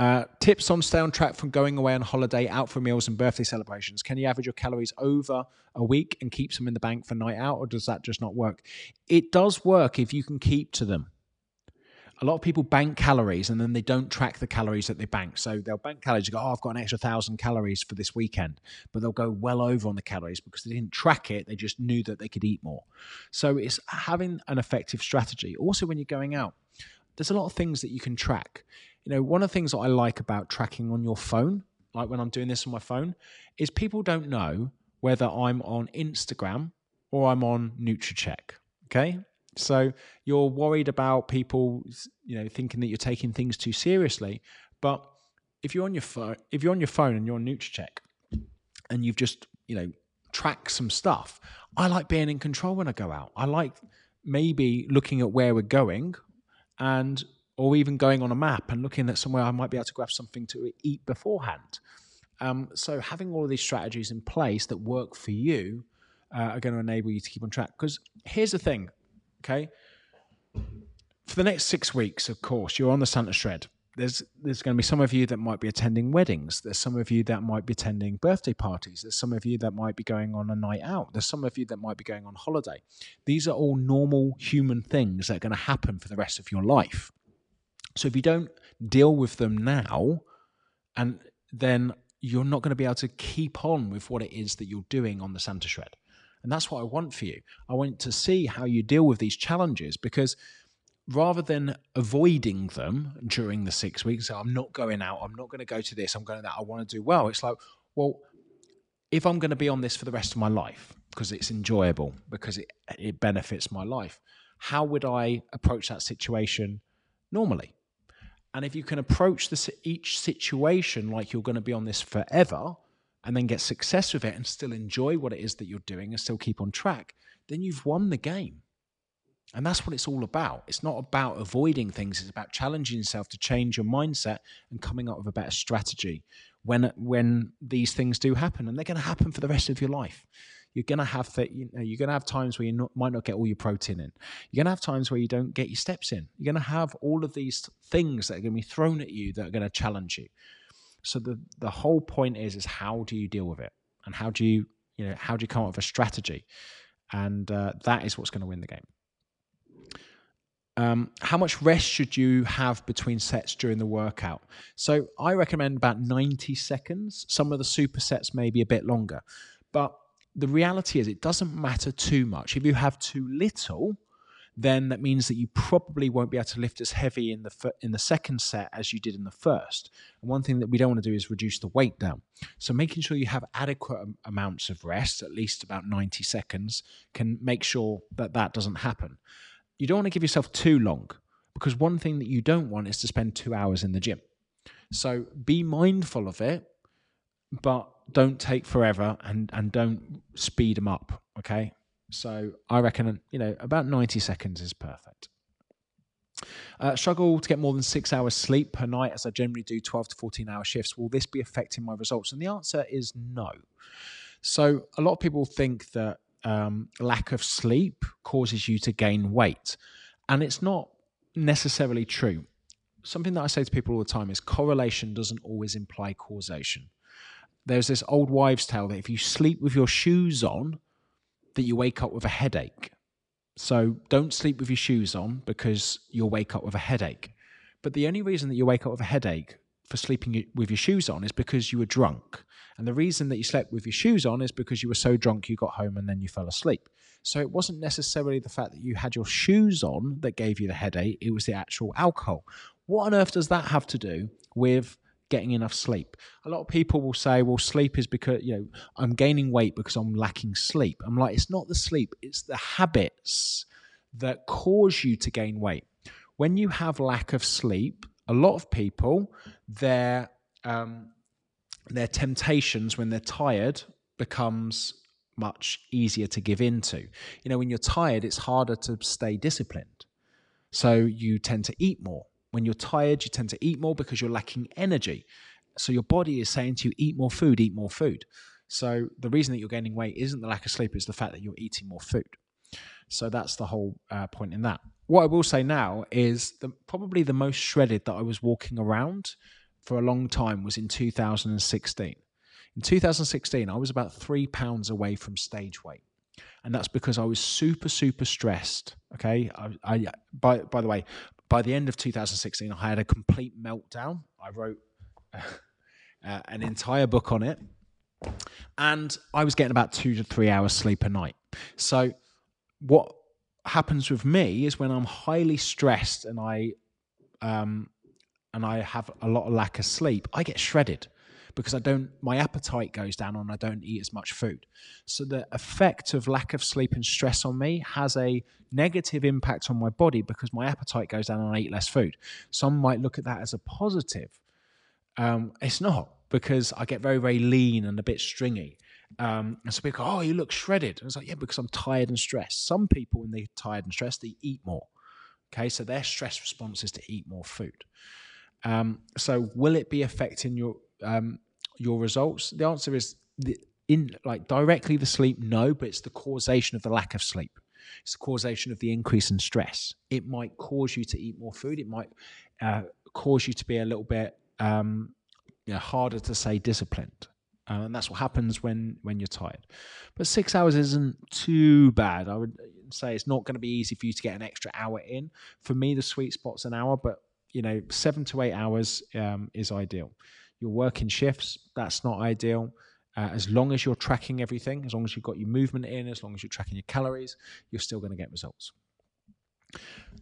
Uh, tips on stay on track from going away on holiday, out for meals, and birthday celebrations. Can you average your calories over a week and keep some in the bank for night out, or does that just not work? It does work if you can keep to them a lot of people bank calories and then they don't track the calories that they bank. So they'll bank calories, you go, oh, I've got an extra thousand calories for this weekend, but they'll go well over on the calories because they didn't track it. They just knew that they could eat more. So it's having an effective strategy. Also, when you're going out, there's a lot of things that you can track. You know, one of the things that I like about tracking on your phone, like when I'm doing this on my phone, is people don't know whether I'm on Instagram or I'm on Nutracheck. Okay. So you're worried about people, you know, thinking that you're taking things too seriously. But if you're on your phone, if you're on your phone and you're on Nutracheck, and you've just, you know, tracked some stuff, I like being in control when I go out. I like maybe looking at where we're going, and or even going on a map and looking at somewhere I might be able to grab something to eat beforehand. Um, so having all of these strategies in place that work for you uh, are going to enable you to keep on track. Because here's the thing, okay? For the next six weeks, of course, you're on the Santa Shred. There's there's going to be some of you that might be attending weddings. There's some of you that might be attending birthday parties. There's some of you that might be going on a night out. There's some of you that might be going on holiday. These are all normal human things that are going to happen for the rest of your life. So if you don't deal with them now, and then you're not going to be able to keep on with what it is that you're doing on the Santa Shred. And that's what I want for you. I want to see how you deal with these challenges because rather than avoiding them during the six weeks, so I'm not going out, I'm not going to go to this, I'm going to that, I want to do well. It's like, well, if I'm going to be on this for the rest of my life because it's enjoyable, because it, it benefits my life, how would I approach that situation normally? And if you can approach this, each situation like you're going to be on this forever and then get success with it and still enjoy what it is that you're doing and still keep on track, then you've won the game. And that's what it's all about. It's not about avoiding things, it's about challenging yourself to change your mindset and coming up with a better strategy when when these things do happen and they're going to happen for the rest of your life you're to have that you know, you're to have times where you not, might not get all your protein in. You're to have times where you don't get your steps in. You're to have all of these things that are to be thrown at you that are to challenge you. So the the whole point is is how do you deal with it? And how do you you know how do you come up with a strategy? And uh, that is what's going to win the game. Um, how much rest should you have between sets during the workout? So I recommend about 90 seconds. Some of the supersets may be a bit longer, but the reality is it doesn't matter too much. If you have too little, then that means that you probably won't be able to lift as heavy in the in the second set as you did in the first. And one thing that we don't want to do is reduce the weight down. So making sure you have adequate amounts of rest, at least about 90 seconds, can make sure that that doesn't happen. You don't want to give yourself too long because one thing that you don't want is to spend 2 hours in the gym. So be mindful of it, but don't take forever and and don't speed them up. Okay, so I reckon you know about ninety seconds is perfect. Uh, struggle to get more than six hours sleep per night as I generally do 12 to 14 hour shifts. Will this be affecting my results? And the answer is no. So, a lot of people think that um, lack of sleep causes you to gain weight, and it's not necessarily true. Something that I say to people all the time is correlation doesn't always imply causation there's this old wives' tale that if you sleep with your shoes on, that you wake up with a headache. So don't sleep with your shoes on because you'll wake up with a headache. But the only reason that you wake up with a headache for sleeping with your shoes on is because you were drunk. And the reason that you slept with your shoes on is because you were so drunk you got home and then you fell asleep. So it wasn't necessarily the fact that you had your shoes on that gave you the headache, it was the actual alcohol. What on earth does that have to do with getting enough sleep. A lot of people will say, well, sleep is because, you know, I'm gaining weight because I'm lacking sleep. I'm like, it's not the sleep, it's the habits that cause you to gain weight. When you have lack of sleep, a lot of people, their um, their temptations when they're tired becomes much easier to give into. You know, when you're tired, it's harder to stay disciplined. So you tend to eat more. When you're tired, you tend to eat more because you're lacking energy. So your body is saying to you, eat more food, eat more food. So the reason that you're gaining weight isn't the lack of sleep, it's the fact that you're eating more food. So that's the whole uh, point in that. What I will say now is the, probably the most shredded that I was walking around for a long time was in 2016. In 2016, I was about three pounds away from stage weight. And that's because I was super, super stressed. Okay. I, I by, by the way, by the end of 2016, I had a complete meltdown. I wrote uh, an entire book on it, and I was getting about two to three hours sleep a night. So, what happens with me is when I'm highly stressed and I um, and I have a lot of lack of sleep, I get shredded because I don't, my appetite goes down and I don't eat as much food. So the effect of lack of sleep and stress on me has a negative impact on my body because my appetite goes down and I eat less food. Some might look at that as a positive. Um, it's not because I get very, very lean and a bit stringy. Um, and so people go, oh, you look shredded. And it's like, yeah, because I'm tired and stressed. Some people, when they're tired and stressed, they eat more Okay, so their stress response is to eat more food. Um, so will it be affecting your um, your results? The answer is the, in like directly the sleep, no, but it's the causation of the lack of sleep. It's the causation of the increase in stress. It might cause you to eat more food. It might uh, cause you to be a little bit um, you know, harder to say disciplined. Uh, and that's what happens when when you're tired. But six hours isn't too bad. I would say it's not going to be easy for you to get an extra hour in. For me, the sweet spot's an hour, but you know, seven to eight hours um, is ideal. You're working shifts, that's not ideal. Uh, as long as you're tracking everything, as long as you've got your movement in, as long as you're tracking your calories, you're still going to get results.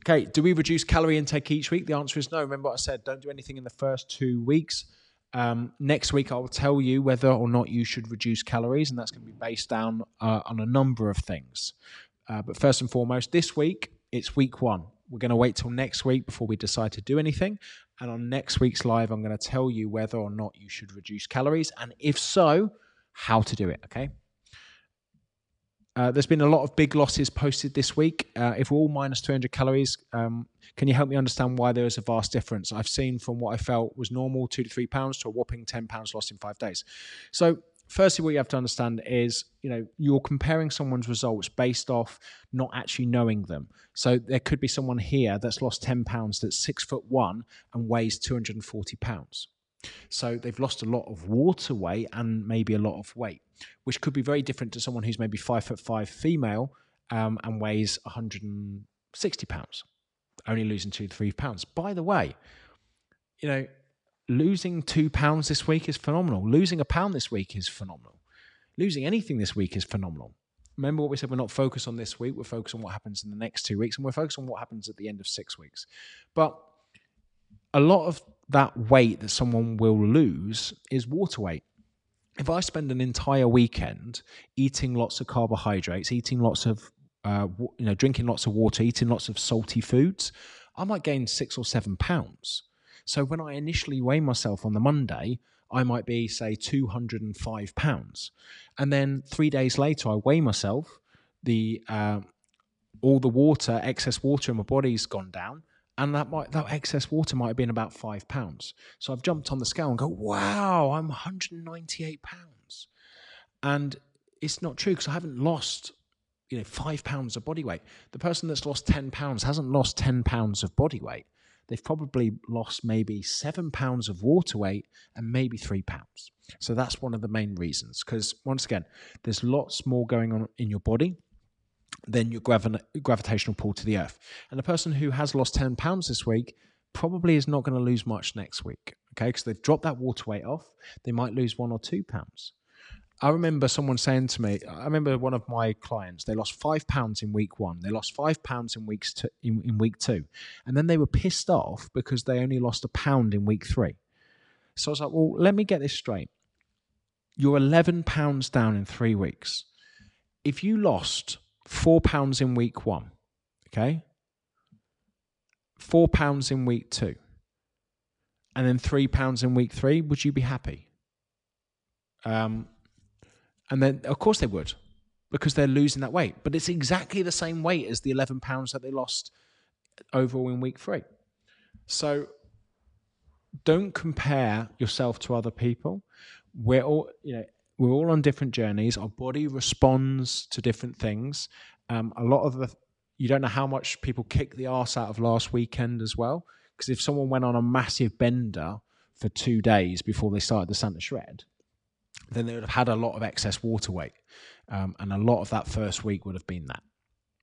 Okay, do we reduce calorie intake each week? The answer is no. Remember what I said, don't do anything in the first two weeks. Um, next week, I'll tell you whether or not you should reduce calories, and that's going to be based down uh, on a number of things. Uh, but first and foremost, this week, it's week one. We're going to wait till next week before we decide to do anything. And on next week's live, I'm going to tell you whether or not you should reduce calories, and if so, how to do it. Okay. Uh, there's been a lot of big losses posted this week. Uh, if we're all minus 300 calories, um, can you help me understand why there is a vast difference? I've seen from what I felt was normal, two to three pounds, to a whopping 10 pounds lost in five days. So, firstly, what you have to understand is, you know, you're comparing someone's results based off not actually knowing them. So, there could be someone here that's lost 10 pounds that's six foot one and weighs 240 pounds. So they've lost a lot of water weight and maybe a lot of weight, which could be very different to someone who's maybe five foot five female um, and weighs 160 pounds, only losing two, three pounds. By the way, you know, losing two pounds this week is phenomenal. Losing a pound this week is phenomenal. Losing anything this week is phenomenal. Remember what we said, we're not focused on this week, we're focused on what happens in the next two weeks, and we're focused on what happens at the end of six weeks. But a lot of that weight that someone will lose is water weight. If I spend an entire weekend eating lots of carbohydrates, eating lots of, uh, you know, drinking lots of water, eating lots of salty foods, I might gain six or seven pounds. So when I initially weigh myself on the Monday, I might be, say, 205 pounds. And then three days later, I weigh myself, the uh, all the water, excess water in my body's gone down and that might that excess water might have been about five pounds. So I've jumped on the scale and go, wow, I'm 198 pounds, and it's not true because I haven't lost, you know, five pounds of body weight. The person that's lost 10 pounds hasn't lost 10 pounds of body weight. They've probably lost maybe seven pounds of water weight and maybe three pounds. So that's one of the main reasons. Because once again, there's lots more going on in your body than your gravi- gravitational pull to the earth. And the person who has lost 10 pounds this week probably is not going to lose much next week. Okay, because they've dropped that water weight off. They might lose one or two pounds. I remember someone saying to me, I remember one of my clients, they lost five pounds in week one. They lost five pounds in weeks in, in week two. And then they were pissed off because they only lost a pound in week three. So I was like, well, let me get this straight. You're 11 pounds down in three weeks. If you lost four pounds in week one, okay? Four pounds in week two, and then three pounds in week three, would you be happy? Um, and then, of course, they would because they're losing that weight. But it's exactly the same weight as the 11 pounds that they lost overall in week three. So don't compare yourself to other people. We're all, you know, we're all on different journeys. Our body responds to different things. Um, a lot of the, you don't know how much people kick the ass out of last weekend as well. Because if someone went on a massive bender for two days before they started the Santa Shred, then they would have had a lot of excess water weight. Um, and a lot of that first week would have been that,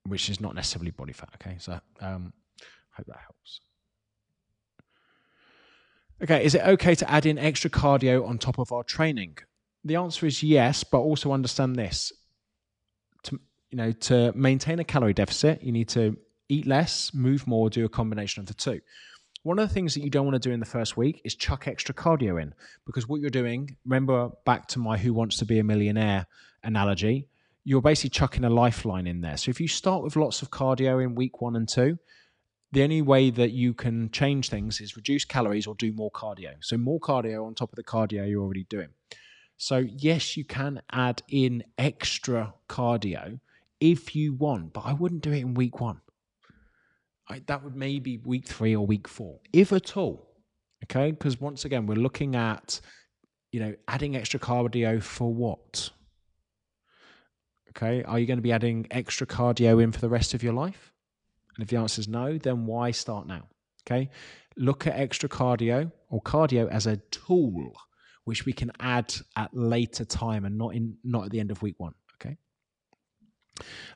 which is not necessarily body fat. Okay. So, um, hope that helps. Okay, is it okay to add in extra cardio on top of our training? the answer is yes, but also understand this. To you know, to maintain a calorie deficit, you need to eat less, move more, do a combination of the two. One of the things that you don't want to do in the first week is chuck extra cardio in because what you're doing, remember back to my who wants to be a millionaire analogy, you're basically chucking a lifeline in there. So if you start with lots of cardio in week one and two, the only way that you can change things is reduce calories or do more cardio. So more cardio on top of the cardio you're already doing. So, yes, you can add in extra cardio if you want, but I wouldn't do it in week one. I, that would maybe week three or week four, if at all. Okay, because once again, we're looking at you know adding extra cardio for what? Okay, are you going to be adding extra cardio in for the rest of your life? And if the answer is no, then why start now? Okay, look at extra cardio or cardio as a tool which we can add at later time and not in not at the end of week one.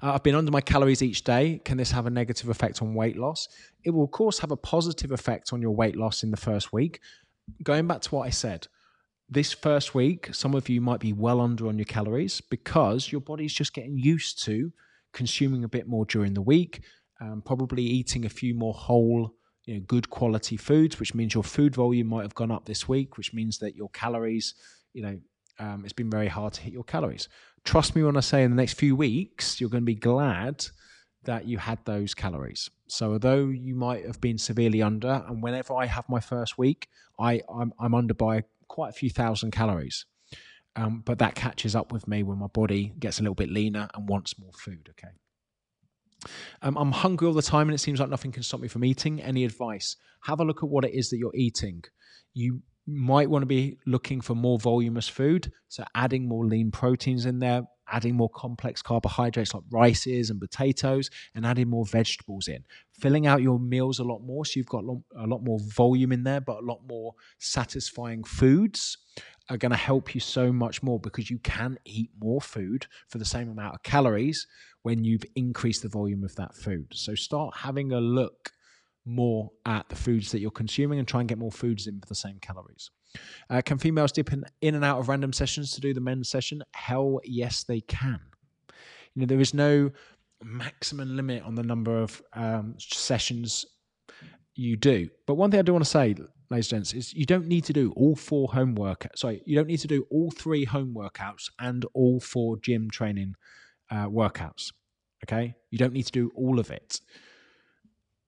Uh, I've been under my calories each day. Can this have a negative effect on weight loss? It will, of course, have a positive effect on your weight loss in the first week. Going back to what I said, this first week, some of you might be well under on your calories because your body's just getting used to consuming a bit more during the week, um, probably eating a few more whole, you know, good quality foods, which means your food volume might have gone up this week, which means that your calories, you know, um, it's been very hard to hit your calories. Trust me when I say in the next few weeks, you're going to be glad that you had those calories. So although you might have been severely under, and whenever I have my first week, I I'm, I'm under by quite a few thousand calories. Um, but that catches up with me when my body gets a little bit leaner and wants more food. Okay. Um, I'm hungry all the time and it seems like nothing can stop me from eating. Any advice? Have a look at what it is that you're eating. You might want to be looking for more voluminous food, so adding more lean proteins in there, adding more complex carbohydrates like rices and potatoes, and adding more vegetables in. Filling out your meals a lot more, so you've got a lot more volume in there, but a lot more satisfying foods are going to help you so much more because you can eat more food for the same amount of calories when you've increased the volume of that food. So start having a look more at the foods that you're consuming and try and get more foods in for the same calories. Uh, can females dip in, in and out of random sessions to do the men's session? Hell yes, they can. You know, there is no maximum limit on the number of um, sessions you do. But one thing I do want to say, ladies and gents, is you don't need to do all four home. Sorry, you don't need to do all three home workouts and all four gym training uh, workouts. Okay, you don't need to do all of it.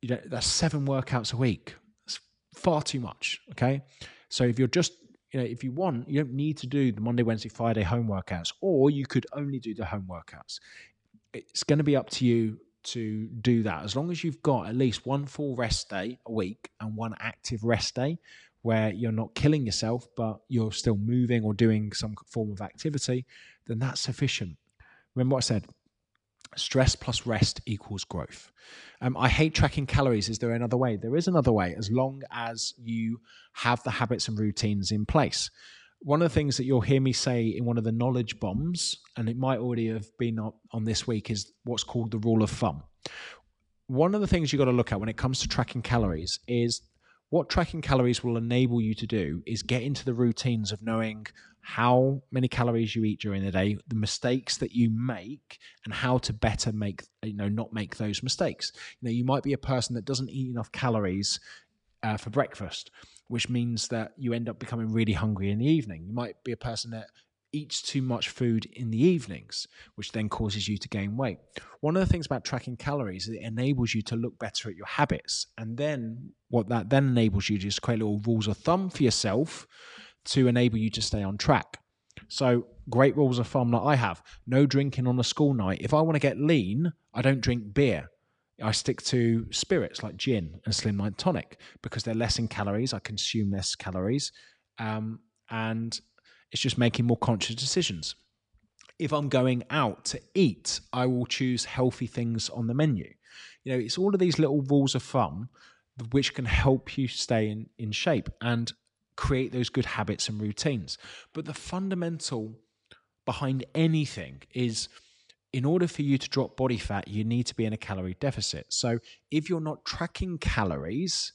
You know that's seven workouts a week. That's far too much. Okay, so if you're just you know, if you want, you don't need to do the Monday, Wednesday, Friday home workouts, or you could only do the home workouts. It's going to be up to you to do that as long as you've got at least one full rest day a week and one active rest day where you're not killing yourself but you're still moving or doing some form of activity then that's sufficient remember what i said stress plus rest equals growth. Um, i hate tracking calories. Is there another way? There is another way as long as you have the habits and routines in place. One of the things that you'll hear me say in one of the knowledge bombs, and it might already have been on this week, is what's called the rule of thumb. One of the things you've got to look at when it comes to tracking calories is what tracking calories will enable you to do is get into the routines of knowing how many calories you eat during the day, the mistakes that you make, and how to better make you know not make those mistakes. You know, you might be a person that doesn't eat enough calories uh, for breakfast which means that you end up becoming really hungry in the evening. You might be a person that eats too much food in the evenings, which then causes you to gain weight. One of the things about tracking calories is it enables you to look better at your habits. And then what that then enables you to just create little rules of thumb for yourself to enable you to stay on track. So, great rules of thumb that I have no drinking on a school night. If I want to get lean, I don't drink beer. I stick to spirits like gin and slimline tonic because they're less in calories. I consume less calories, um, and it's just making more conscious decisions. If I'm going out to eat, I will choose healthy things on the menu. You know, it's all of these little rules of thumb which can help you stay in, in shape and create those good habits and routines. But the fundamental behind anything is in order for you to drop body fat, you need to be in a calorie deficit. So if you're not tracking calories,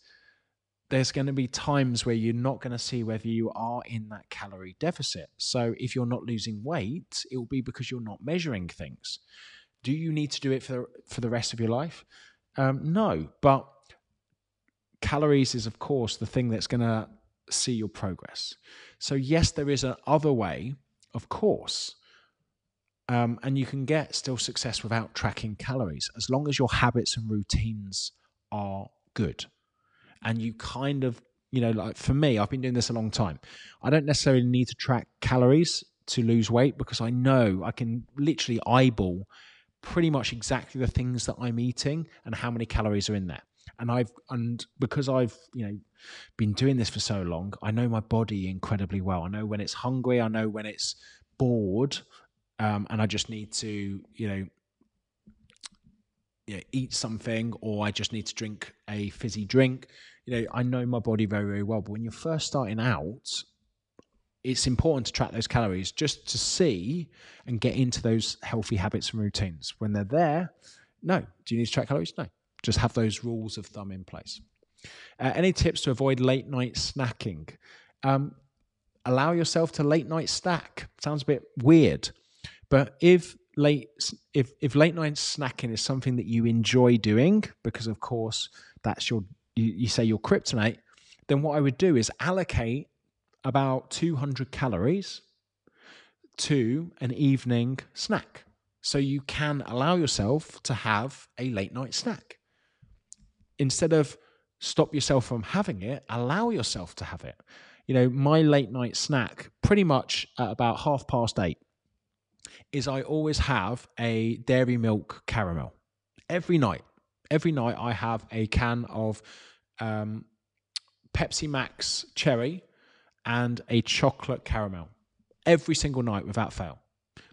there's going to be times where you're not going to see whether you are in that calorie deficit. So if you're not losing weight, it will be because you're not measuring things. Do you need to do it for for the rest of your life? Um, no, but calories is of course the thing that's going to see your progress. So yes, there is another way, of course, um, and you can get still success without tracking calories as long as your habits and routines are good. And you kind of, you know, like for me, I've been doing this a long time. I don't necessarily need to track calories to lose weight because I know I can literally eyeball pretty much exactly the things that I'm eating and how many calories are in there. and I've and because I've you know been doing this for so long, I know my body incredibly well. I know when it's hungry. I know when it's bored, um, and I just need to you know you know, eat something or I just need to drink a fizzy drink. You know, I know my body very, very well. But when you're first starting out, it's important to track those calories just to see and get into those healthy habits and routines. When they're there, no. Do you need to track calories? No. Just have those rules of thumb in place. Uh, any tips to avoid late night snacking? Um, allow yourself to late night snack. Sounds a bit weird, but if late if if late night snacking is something that you enjoy doing because of course that's your you, you say your kryptonite then what i would do is allocate about 200 calories to an evening snack. So you can allow yourself to have a late night snack. Instead of stop yourself from having it allow yourself to have it. You know my late night snack pretty much at about half past eight is I always have a dairy milk caramel every night. Every night I have a can of um, Pepsi Max cherry and a chocolate caramel every single night without fail.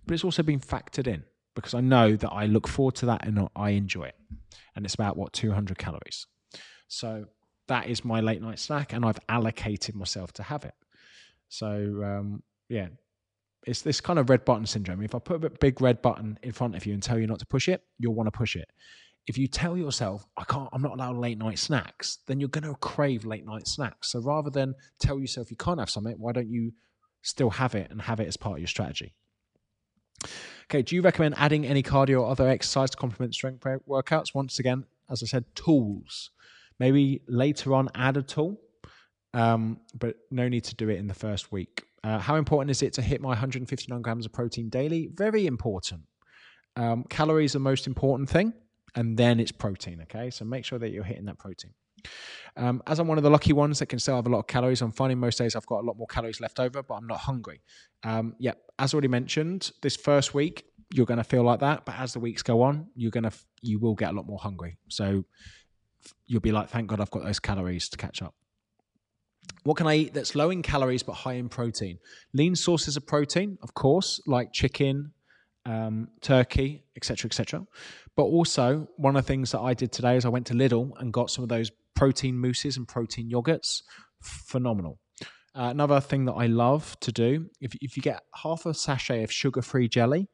But it's also been factored in because I know that I look forward to that and I enjoy it. And it's about what 200 calories. So that is my late night snack, and I've allocated myself to have it. So um, yeah, it's this kind of red button syndrome. If I put a big red button in front of you and tell you not to push it, you'll want to push it. If you tell yourself, I can't, I'm not allowed late night snacks, then you're going to crave late night snacks. So rather than tell yourself you can't have something, why don't you still have it and have it as part of your strategy? Okay, do you recommend adding any cardio or other exercise to complement strength workouts? Once again, as I said, tools. Maybe later on add a tool, um, but no need to do it in the first week. Uh, how important is it to hit my 159 grams of protein daily? Very important. Um, calories are the most important thing, and then it's protein. Okay, so make sure that you're hitting that protein. Um, as I'm one of the lucky ones that can still have a lot of calories, I'm finding most days I've got a lot more calories left over, but I'm not hungry. Um, yeah, as already mentioned, this first week you're going to feel like that, but as the weeks go on, you're going to you will get a lot more hungry. So you'll be like, thank God I've got those calories to catch up. What can I eat that's low in calories but high in protein? Lean sources of protein, of course, like chicken, um, turkey, etc., etc. But also, one of the things that I did today is I went to Lidl and got some of those protein mousses and protein yogurts. Phenomenal. Uh, another thing that I love to do, if, if you get half a sachet of sugar free jelly,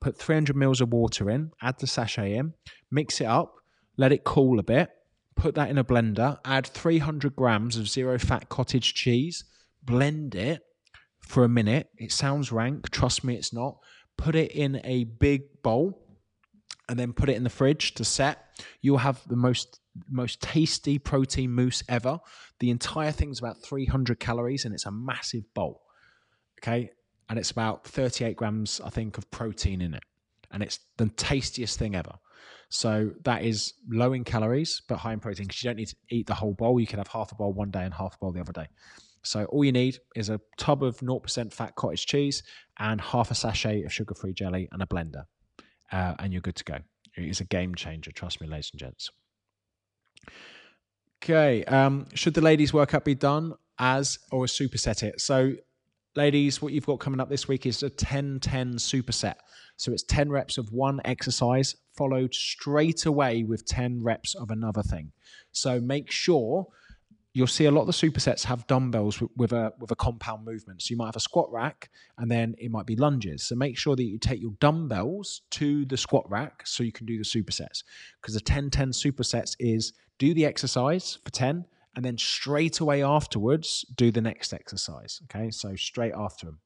put 300 mils of water in, add the sachet in, mix it up, let it cool a bit, put that in a blender, add 300 grams of zero fat cottage cheese, blend it for a minute. It sounds rank, trust me, it's not. Put it in a big bowl and then put it in the fridge to set. You'll have the most most tasty protein mousse ever. The entire thing's about 300 calories and it's a massive bowl. Okay? And it's about 38 grams, I think, of protein in it. And it's the tastiest thing ever. So that is low in calories but high in protein because you don't need to eat the whole bowl. You can have half a bowl one day and half a bowl the other day. So all you need is a tub of 0% fat cottage cheese and half a sachet of sugar-free jelly and a blender, uh, and you're good to go. It is a game changer, trust me, ladies and gents. Okay, um, should the ladies' workout be done as or superset it? So, ladies, what you've got coming up this week is a 10-10 superset. So it's 10 reps of one exercise followed straight away with 10 reps of another thing. So make sure you'll see a lot of the supersets have dumbbells with, with, a with a compound movement. So you might have a squat rack and then it might be lunges. So make sure that you take your dumbbells to the squat rack so you can do the supersets. Because the 10 10 supersets is do the exercise for 10 and then straight away afterwards do the next exercise. Okay, so straight after them.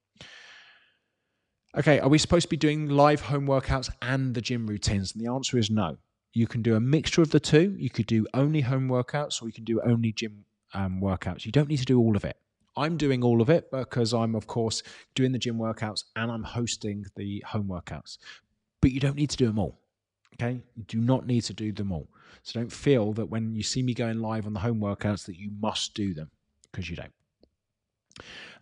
Okay, are we supposed to be doing live home workouts and the gym routines? And the answer is no. You can do a mixture of the two. You could do only home workouts or you can do only gym um, workouts. You don't need to do all of it. I'm doing all of it because I'm, of course, doing the gym workouts and I'm hosting the home workouts. But you don't need to do them all. Okay? You do not need to do them all. So don't feel that when you see me going live on the home workouts that you must do them because you don't.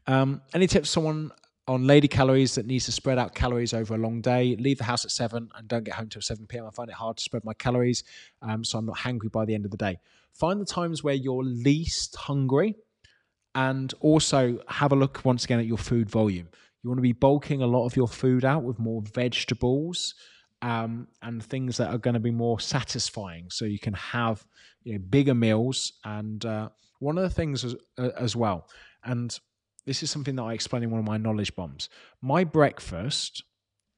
Um, any tips someone on Lady Calories that needs to spread out calories over a long day. Leave the house at seven and don't get home till seven pm. I find it hard to spread my calories, um, so I'm not hungry by the end of the day. Find the times where you're least hungry, and also have a look once again at your food volume. You want to be bulking a lot of your food out with more vegetables um, and things that are going to be more satisfying, so you can have you know, bigger meals. And uh, one of the things as, uh, as well, and this is something that I explain in one of my knowledge bombs. My breakfast,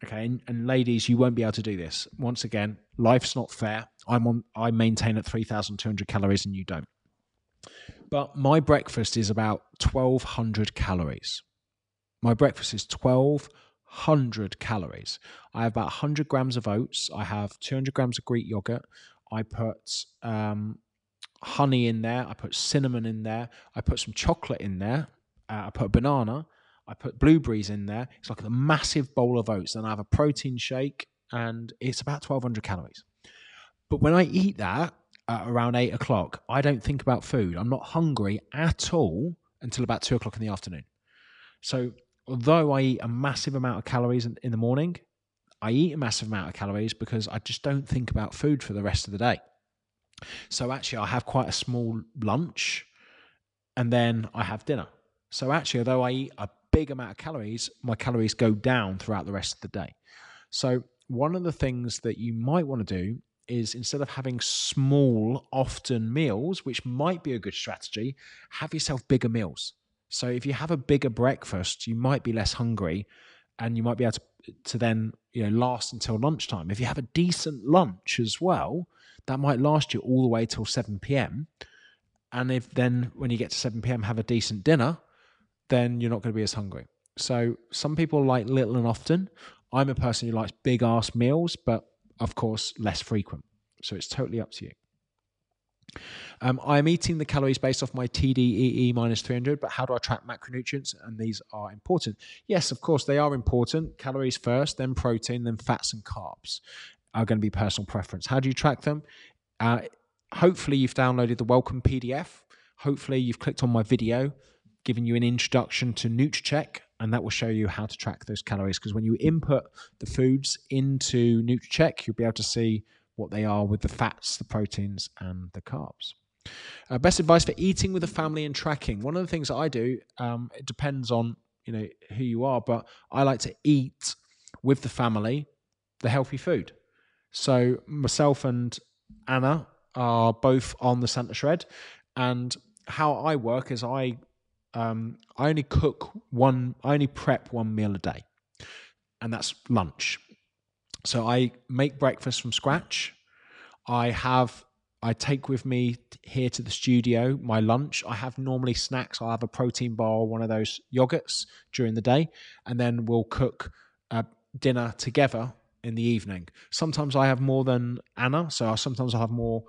okay, and, and, ladies, you won't be able to do this. Once again, life's not fair. I'm on. I maintain at three thousand two hundred calories, and you don't. But my breakfast is about twelve hundred calories. My breakfast is twelve hundred calories. I have about hundred grams of oats. I have two hundred grams of Greek yogurt. I put um, honey in there. I put cinnamon in there. I put some chocolate in there uh, I put a banana, I put blueberries in there. It's like a massive bowl of oats. Then I have a protein shake, and it's about 1,200 calories. But when I eat that around eight o'clock, I don't think about food. I'm not hungry at all until about two o'clock in the afternoon. So, although I eat a massive amount of calories in, in the morning, I eat a massive amount of calories because I just don't think about food for the rest of the day. So, actually, I have quite a small lunch and then I have dinner. So actually, although I eat a big amount of calories, my calories go down throughout the rest of the day. So one of the things that you might want to do is instead of having small, often meals, which might be a good strategy, have yourself bigger meals. So if you have a bigger breakfast, you might be less hungry and you might be able to, to then you know last until lunchtime. If you have a decent lunch as well, that might last you all the way till 7 p.m. And if then when you get to 7 p.m. have a decent dinner, then you're not going to be as hungry. So some people like little and often. I'm a person who likes big ass meals, but of course less frequent. So it's totally up to you. Um, I'm eating the calories based off my TDEE minus 300, but how do I track macronutrients? And these are important. Yes, of course, they are important. Calories first, then protein, then fats and carbs are going to be personal preference. How do you track them? Uh, hopefully, you've downloaded the welcome PDF. Hopefully, you've clicked on my video giving you an introduction to Nutracheck, and that will show you how to track those calories. Because when you input the foods into Nutracheck, you'll be able to see what they are with the fats, the proteins, and the carbs. Uh, best advice for eating with a family and tracking. One of the things that I do, um, it depends on you know who you are, but I like to eat with the family the healthy food. So myself and Anna are both on the Santa Shred, and how I work is I um, I only cook one, I only prep one meal a day, and that's lunch. So I make breakfast from scratch. I have, I take with me here to the studio my lunch. I have normally snacks. I'll have a protein bar, one of those yogurts during the day, and then we'll cook dinner together in the evening. Sometimes I have more than Anna, so sometimes I have more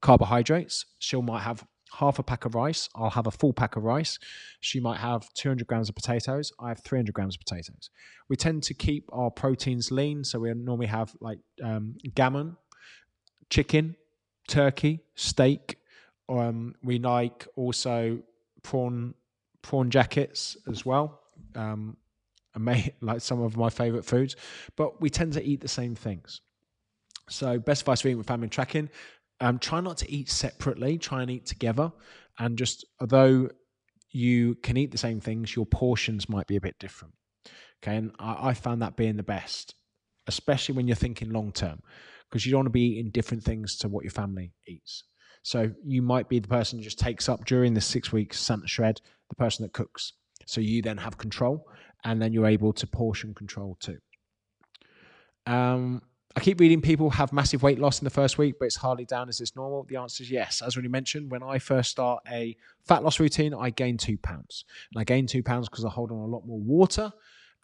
carbohydrates. She might have half a pack of rice. I'll have a full pack of rice. She might have 200 grams of potatoes. I have 300 grams of potatoes. We tend to keep our proteins lean. So we normally have like um, gammon, chicken, turkey, steak. Um, we like also prawn prawn jackets as well. Um, like some of my favorite foods, but we tend to eat the same things. So, best advice for eating with family tracking um, try not to eat separately. Try and eat together. And just although you can eat the same things, your portions might be a bit different. Okay, and I, I found that being the best, especially when you're thinking long term, because you don't want to be eating different things to what your family eats. So you might be the person who just takes up during the six weeks Santa Shred, the person that cooks. So you then have control, and then you're able to portion control too. Um, I keep reading people have massive weight loss in the first week, but it's hardly down is normal. The answer is yes. As already mentioned, when I first start a fat loss routine, I gain two pounds. And I gain two pounds because I hold on a lot more water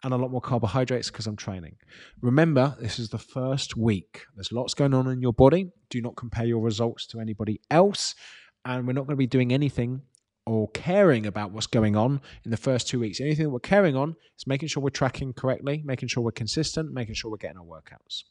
and a lot more carbohydrates because I'm training. Remember, this is the first week. There's lots going on in your body. Do not compare your results to anybody else. And we're not going to be doing anything or caring about what's going on in the first two weeks. Anything that we're caring on is making sure we're tracking correctly, making sure we're consistent, making sure we're getting our workouts.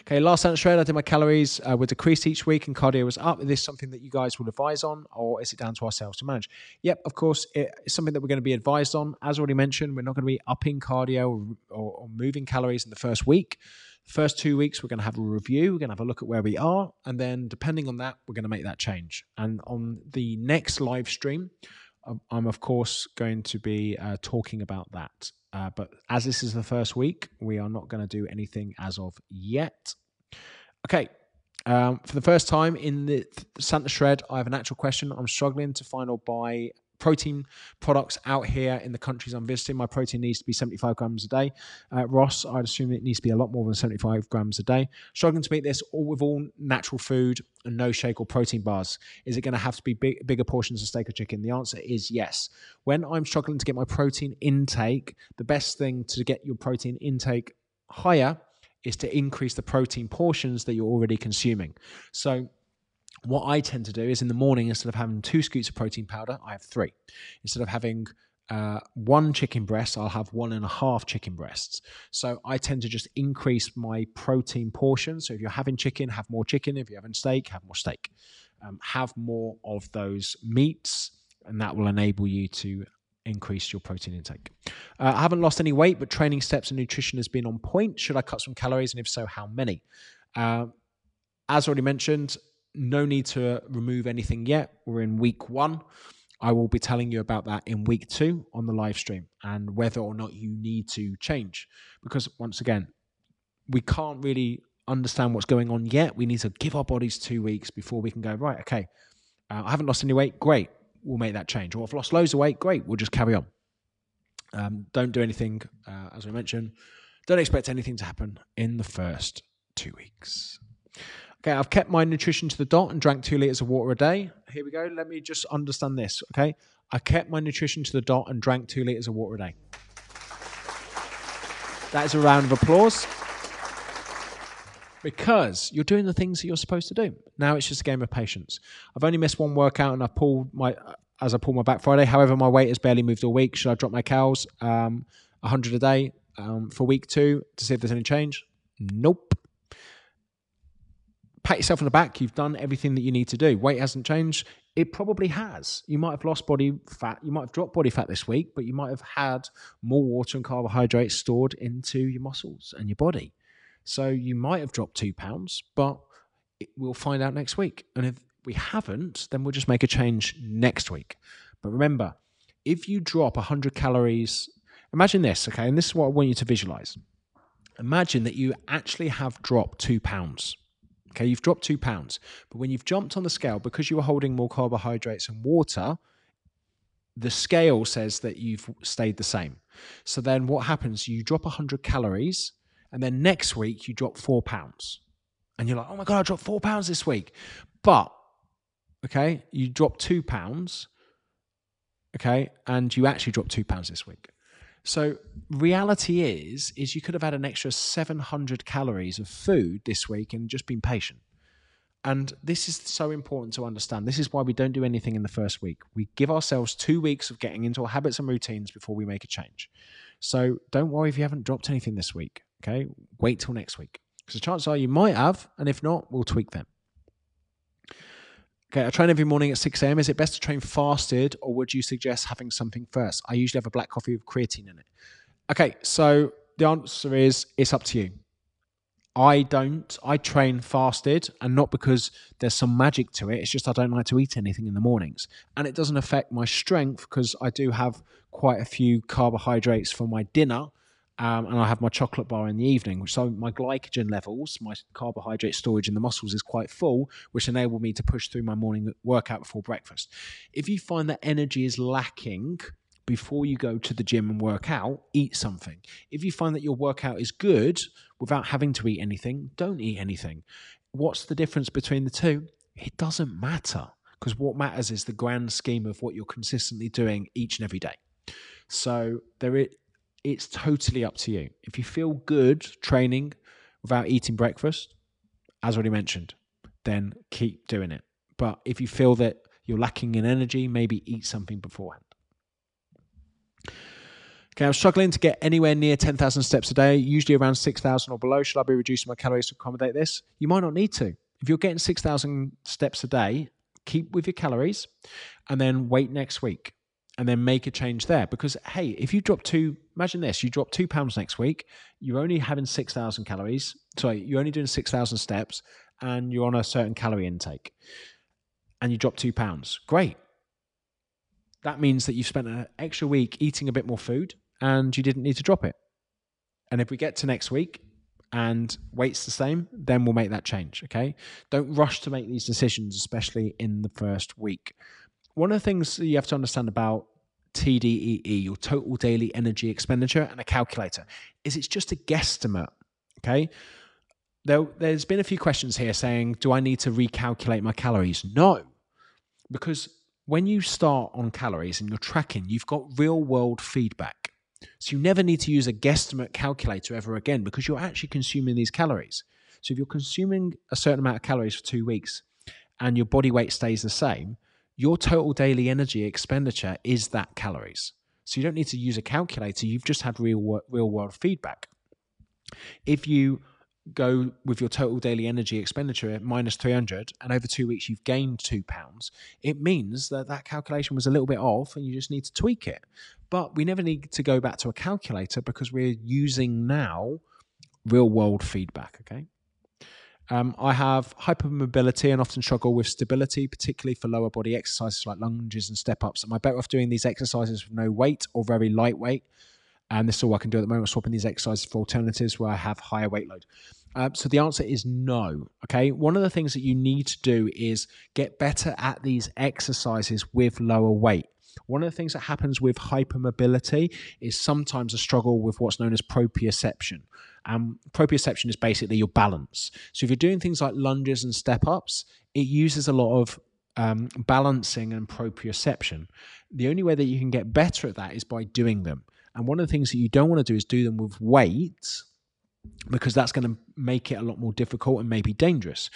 Okay, last Santa Shred, I did my calories uh, were decreased each week and cardio was up. Is this something that you guys will advise on, or is it down to ourselves to manage? Yep, of course, it's something that we're going to be advised on. As already mentioned, we're not going to be upping cardio or, or, moving calories in the first week. First two weeks, we're going to have a review. We're going to have a look at where we are. And then, depending on that, we're going to make that change. And on the next live stream, I'm, of course, going to be uh, talking about that. Uh, but as this is the first week, we are not going to do anything as of yet. Okay. Um, for the first time in the Santa Shred, I have an actual question. I'm struggling to find or buy protein products out here in the countries I'm visiting. My protein needs to be 75 grams a day. Uh, Ross, I'd assume it needs to be a lot more than 75 grams a day. Struggling to meet this all with all natural food and no shake or protein bars. Is it going to have to be big, bigger portions of steak or chicken? The answer is yes. When I'm struggling to get my protein intake, the best thing to get your protein intake higher is to increase the protein portions that you're already consuming. So what I tend to do is in the morning, instead of having two scoops of protein powder, I have three. Instead of having uh, one chicken breast, I'll have one and a half chicken breasts. So I tend to just increase my protein portion. So if you're having chicken, have more chicken. If you're having steak, have more steak. Um, have more of those meats, and that will enable you to increase your protein intake. Uh, I haven't lost any weight, but training steps and nutrition has been on point. Should I cut some calories, and if so, how many? Uh, as already mentioned, no need to remove anything yet. We're in week one. I will be telling you about that in week two on the live stream and whether or not you need to change. Because once again, we can't really understand what's going on yet. We need to give our bodies two weeks before we can go, right, okay, uh, I haven't lost any weight. Great. We'll make that change. Or I've lost loads of weight. Great. We'll just carry on. Um, don't do anything, uh, as we mentioned. Don't expect anything to happen in the first two weeks. Okay, I've kept my nutrition to the dot and drank two liters of water a day. Here we go. Let me just understand this. Okay, I kept my nutrition to the dot and drank two liters of water a day. That is a round of applause because you're doing the things that you're supposed to do. Now it's just a game of patience. I've only missed one workout and I pulled my as I pulled my back Friday. However, my weight has barely moved all week. Should I drop my cows um, 100 a day um, for week two to see if there's any change? Nope pat yourself on the back. You've done everything that you need to do. Weight hasn't changed. It probably has. You might have lost body fat. You might have dropped body fat this week, but you might have had more water and carbohydrates stored into your muscles and your body. So you might have dropped two pounds, but we'll find out next week. And if we haven't, then we'll just make a change next week. But remember, if you drop 100 calories, imagine this, okay? And this is what I want you to visualize. Imagine that you actually have dropped two pounds Okay, you've dropped two pounds, but when you've jumped on the scale, because you were holding more carbohydrates and water, the scale says that you've stayed the same. So then what happens? You drop 100 calories, and then next week you drop four pounds. And you're like, oh my God, I dropped four pounds this week. But, okay, you drop two pounds, okay, and you actually dropped two pounds this week. So reality is is you could have had an extra 700 calories of food this week and just been patient. And this is so important to understand. This is why we don't do anything in the first week. We give ourselves two weeks of getting into our habits and routines before we make a change. So don't worry if you haven't dropped anything this week. Okay. Wait till next week. Because the chances are you might have. And if not, we'll tweak them. Okay, I train every morning at 6 a.m. Is it best to train fasted or would you suggest having something first? I usually have a black coffee with creatine in it. Okay, so the answer is it's up to you. I don't. I train fasted, and not because there's some magic to it. It's just I don't like to eat anything in the mornings, and it doesn't affect my strength because I do have quite a few carbohydrates for my dinner, um, and I have my chocolate bar in the evening, so my glycogen levels, my carbohydrate storage in the muscles is quite full, which enable me to push through my morning workout before breakfast. If you find that energy is lacking before you go to the gym and work out, eat something. If you find that your workout is good without having to eat anything, don't eat anything. What's the difference between the two? It doesn't matter because what matters is the grand scheme of what you're consistently doing each and every day. So there is it's totally up to you. If you feel good training without eating breakfast, as already mentioned, then keep doing it. But if you feel that you're lacking in energy, maybe eat something beforehand. Okay, I'm struggling to get anywhere near 10,000 steps a day, usually around 6,000 or below. Should I be reducing my calories to accommodate this? You might not need to. If you're getting 6,000 steps a day, keep with your calories and then wait next week and then make a change there. Because, hey, if you drop two, imagine this you drop two pounds next week, you're only having 6,000 calories. Sorry, you're only doing 6,000 steps and you're on a certain calorie intake and you drop two pounds. Great. That means that you've spent an extra week eating a bit more food and you didn't need to drop it. And if we get to next week and weight's the same, then we'll make that change. Okay. Don't rush to make these decisions, especially in the first week. One of the things you have to understand about TDEE, your total daily energy expenditure, and a calculator, is it's just a guesstimate. Okay. There, there's been a few questions here saying, do I need to recalculate my calories? No, because when you start on calories and you're tracking, you've got real world feedback. So you never need to use a guesstimate calculator ever again because you're actually consuming these calories. So if you're consuming a certain amount of calories for two weeks and your body weight stays the same, your total daily energy expenditure is that calories. So you don't need to use a calculator. You've just had real real world feedback. If you go with your total daily energy expenditure minus 300 and over two weeks you've gained two pounds it means that that calculation was a little bit off and you just need to tweak it but we never need to go back to a calculator because we're using now real world feedback okay um, I have hypermobility and often struggle with stability, particularly for lower body exercises like lunges and step ups. Am I better off doing these exercises with no weight or very lightweight? And this is all I can do at the moment, swapping these exercises for alternatives where I have higher weight load. Uh, so the answer is no. Okay. One of the things that you need to do is get better at these exercises with lower weight. One of the things that happens with hypermobility is sometimes a struggle with what's known as proprioception. Um, proprioception is basically your balance. So if you're doing things like lunges and step ups, it uses a lot of um, balancing and proprioception. The only way that you can get better at that is by doing them. And one of the things that you don't want to do is do them with weight because that's going to make it a lot more difficult and maybe dangerous.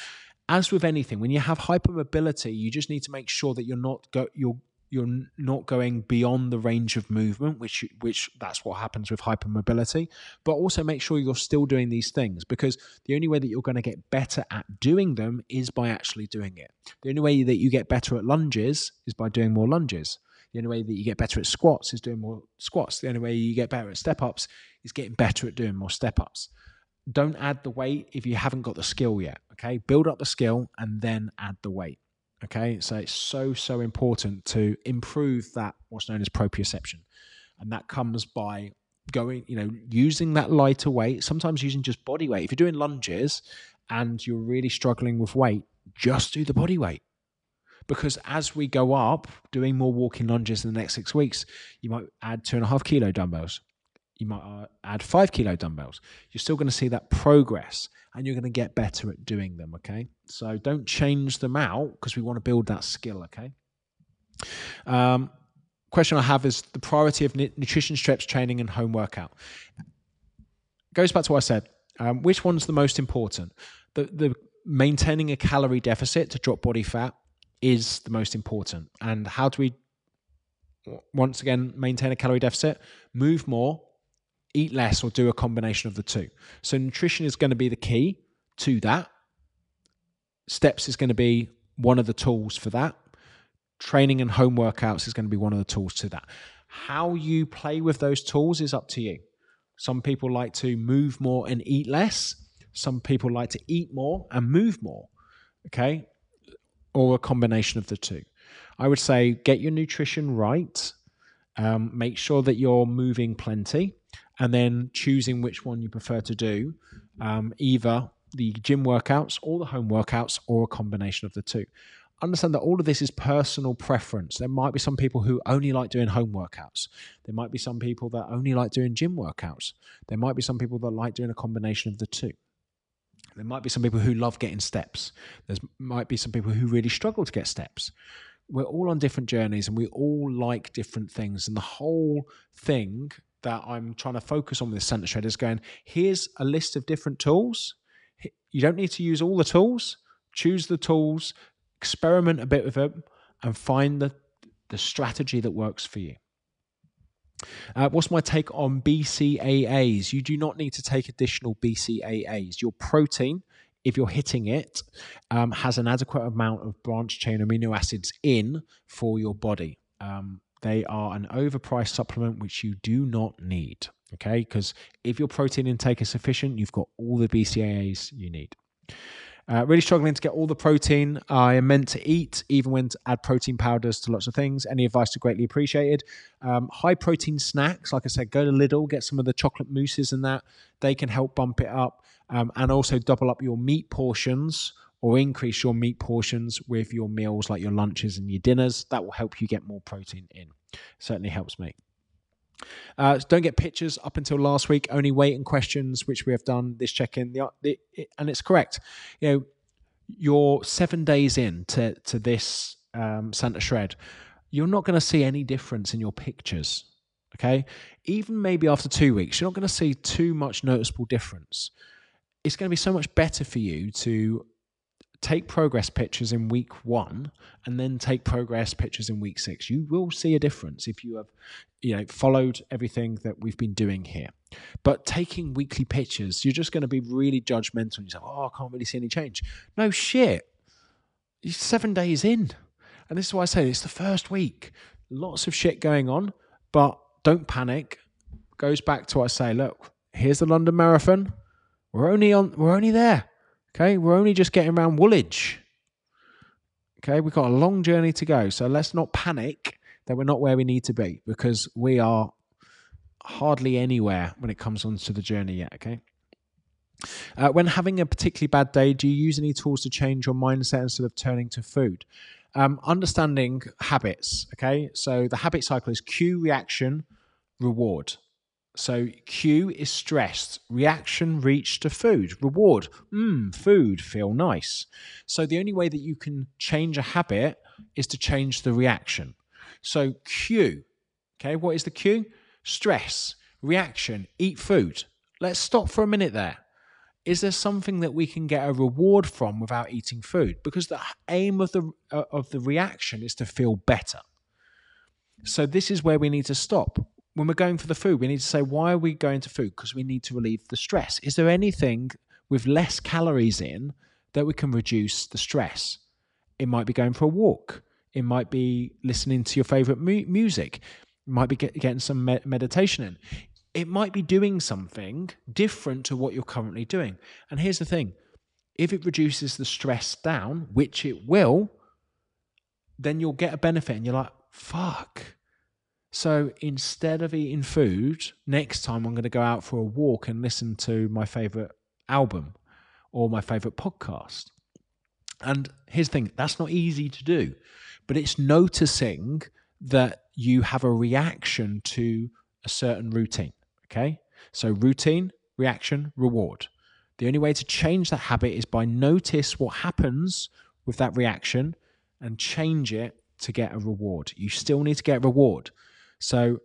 As with anything, when you have hypermobility, you just need to make sure that you're not go, you're you're not going beyond the range of movement, which which that's what happens with hypermobility. But also make sure you're still doing these things because the only way that you're going to get better at doing them is by actually doing it. The only way that you get better at lunges is by doing more lunges. The only way that you get better at squats is doing more squats. The only way you get better at step ups is getting better at doing more step ups. Don't add the weight if you haven't got the skill yet. Okay. Build up the skill and then add the weight. Okay. So it's so, so important to improve that, what's known as proprioception. And that comes by going, you know, using that lighter weight, sometimes using just body weight. If you're doing lunges and you're really struggling with weight, just do the body weight because as we go up doing more walking lunges in the next six weeks, you might add two and a half kilo dumbbells. You might uh, add five kilo dumbbells. You're still going to see that progress and you're going to get better at doing them. Okay. So don't change them out because we want to build that skill. Okay. Um, question I have is the priority of nutrition, stretch training, and home workout. Goes back to what I said. Um, which one's the most important? The, the maintaining a calorie deficit to drop body fat is the most important. And how do we, once again, maintain a calorie deficit? Move more, eat less, or do a combination of the two. So, nutrition is going to be the key to that. Steps is going to be one of the tools for that. Training and home workouts is going to be one of the tools to that. How you play with those tools is up to you. Some people like to move more and eat less. Some people like to eat more and move more. Okay or a combination of the two. I would say get your nutrition right, um, make sure that you're moving plenty, and then choosing which one you prefer to do, um, either the gym workouts or the home workouts or a combination of the two. Understand that all of this is personal preference. There might be some people who only like doing home workouts. There might be some people that only like doing gym workouts. There might be some people that like doing a combination of the two. There might be some people who love getting steps. There might be some people who really struggle to get steps. We're all on different journeys and we all like different things. And the whole thing that I'm trying to focus on with Santa Shred is going, here's a list of different tools. You don't need to use all the tools. Choose the tools, experiment a bit with them, and find the, the strategy that works for you. Uh, what's my take on BCAAs? You do not need to take additional BCAAs. Your protein, if you're hitting it, um, has an adequate amount of branch chain amino acids in for your body. Um, they are an overpriced supplement which you do not need. Okay, because if your protein intake is sufficient, you've got all the BCAAs you need. Uh, really struggling to get all the protein I am meant to eat, even when to add protein powders to lots of things. Any advice are greatly appreciated. Um, high protein snacks, like I said, go to Lidl, get some of the chocolate mousses and that. They can help bump it up um, and also double up your meat portions or increase your meat portions with your meals, like your lunches and your dinners. That will help you get more protein in. Certainly helps me. Uh, don't get pictures up until last week. Only weight and questions, which we have done this check in. And it's correct. You know, you're seven days in to, to this um, Santa Shred. You're not going to see any difference in your pictures. Okay. Even maybe after two weeks, you're not going to see too much noticeable difference. It's going to be so much better for you to take progress pictures in week one and then take progress pictures in week six. You will see a difference if you have you know followed everything that we've been doing here. But taking weekly pictures you're just going to be really judgmental and you say oh i can't really see any change. No shit. You're seven days in. And this is why i say it's the first week. Lots of shit going on but don't panic. Goes back to what i say look here's the london marathon. We're only on we're only there Okay, we're only just getting around Woolwich. Okay, we've got a long journey to go. So let's not panic that we're not where we need to be because we are hardly anywhere when it comes onto the journey yet. Okay. Uh, when having a particularly bad day, do you use any tools to change your mindset instead of turning to food? Um, understanding habits. Okay, so the habit cycle is cue, reaction, reward. So cue is stressed. Reaction reach to food. Reward. Mmm, food, feel nice. So the only way that you can change a habit is to change the reaction. So cue. Okay, what is the cue? Stress. Reaction. Eat food. Let's stop for a minute there. Is there something that we can get a reward from without eating food? Because the aim of the uh, of the reaction is to feel better. So this is where we need to stop when we're going for the food, we need to say, why are we going to food? Because we need to relieve the stress. Is there anything with less calories in that we can reduce the stress? It might be going for a walk. It might be listening to your favorite mu- music. It might be get, getting some me- meditation in. It might be doing something different to what you're currently doing. And here's the thing if it reduces the stress down, which it will, then you'll get a benefit and you're like, fuck so instead of eating food, next time I'm going to go out for a walk and listen to my favorite album or my favorite podcast. And here's the thing that's not easy to do, but it's noticing that you have a reaction to a certain routine. Okay. So routine, reaction, reward. The only way to change that habit is by notice what happens with that reaction and change it to get a reward. You still need to get a reward. So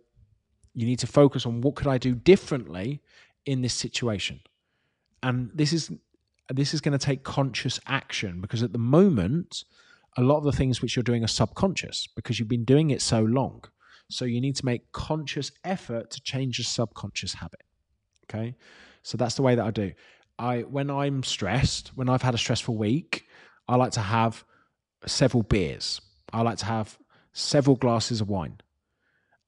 you need to focus on what could I do differently in this situation. And this is this is going to take conscious action because at the moment a lot of the things which you're doing are subconscious because you've been doing it so long. So you need to make conscious effort to change your subconscious habit. Okay? So that's the way that I do. I when I'm stressed, when I've had a stressful week, I like to have several beers. I like to have several glasses of wine.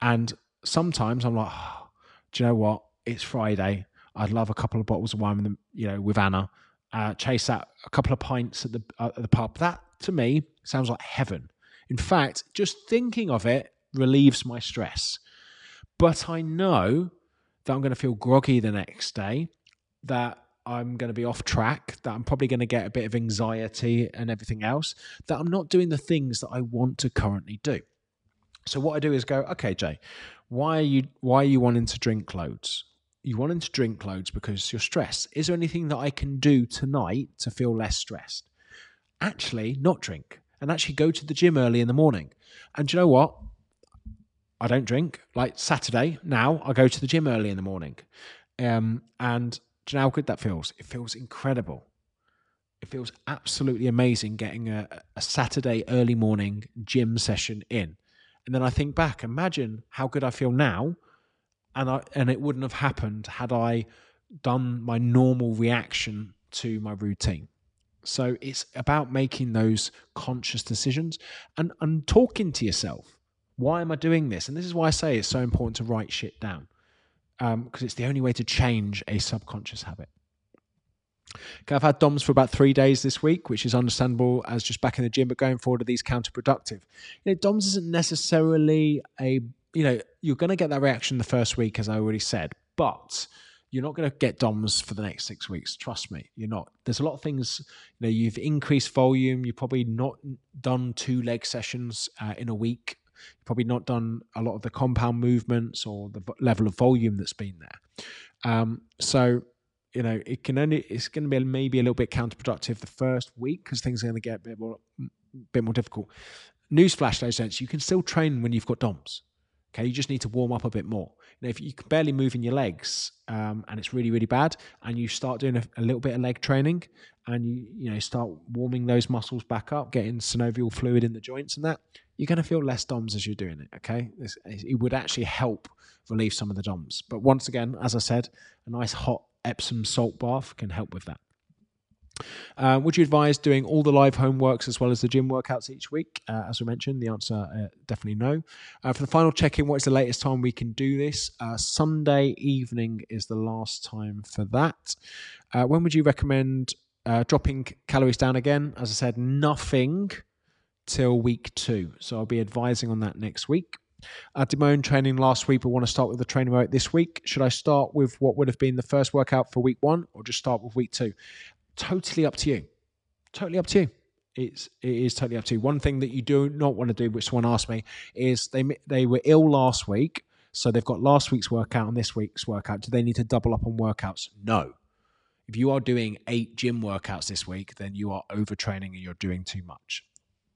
And sometimes I'm like, oh, do you know what? It's Friday. I'd love a couple of bottles of wine with them, you know, with Anna. Uh, chase out a couple of pints at the uh, at the pub. That to me sounds like heaven. In fact, just thinking of it relieves my stress. But I know that I'm going to feel groggy the next day. That I'm going to be off track, that I'm probably going to get a bit of anxiety and everything else, that I'm not doing the things that I want to currently do. So what I do is go, okay, Jay, why are you why are you wanting to drink loads? You wanting to drink loads because you're stressed. Is there anything that I can do tonight to feel less stressed? Actually, not drink and actually go to the gym early in the morning. And you know what? I don't drink. Like Saturday now, I go to the gym early in the morning. Um, and do you know how good that feels? It feels incredible. It feels absolutely amazing getting a, a Saturday early morning gym session in. And then I think back, imagine how good I feel now and I and it wouldn't have happened had I done my normal reaction to my routine. So it's about making those conscious decisions and, and talking to yourself. Why am I doing this? And this is why I say it's so important to write shit down because um, it's the only way to change a subconscious habit. I've had DOMs for about three days this week, which is understandable as just back in the gym, but going forward are these counterproductive. You know, DOMs isn't necessarily a, you know, you're going to get that reaction the first week, as I already said, but you're not going to get DOMs for the next six weeks. Trust me, you're not. There's a lot of things, you know, you've increased volume, you've probably not done two leg sessions uh, in a week. You've probably not done a lot of the compound movements or the level of volume that's been there. Um, so, you know, it can only, it's going to be maybe a little bit counterproductive the first week because things are going to get a bit more, bit more difficult. Newsflash, those sense, you can still train when you've got DOMs. Okay, you just need to warm up a bit more. You know, if you can barely move in your legs um, and it's really, really bad, and you start doing a, a, little bit of leg training, and you you know start warming those muscles back up, getting synovial fluid in the joints and that, you're going to feel less DOMs as you're doing it. Okay, it would actually help relieve some of the DOMs. But once again, as I said, a nice hot Epsom salt bath can help with that. Uh, would you advise doing all the live homeworks as well as the gym workouts each week? Uh, as we mentioned, the answer uh, definitely no. Uh, for the final check in, what is the latest time we can do this? Uh, Sunday evening is the last time for that. Uh, when would you recommend dropping calories down again? As I said, nothing till week two. So I'll be advising on that next week. I did my own training last week, but want to start with the training work this week. Should I start with what would have been the first workout for week one or just start with week two? totally up to you. Totally up to you. It's it is totally up to you. One thing that you do not want to do, which someone asked me, is they they were ill last week, so they've got last week's workout and this week's workout. Do they need to double up on workouts? No. If you are doing eight gym workouts this week, then you are overtraining and you're doing too much.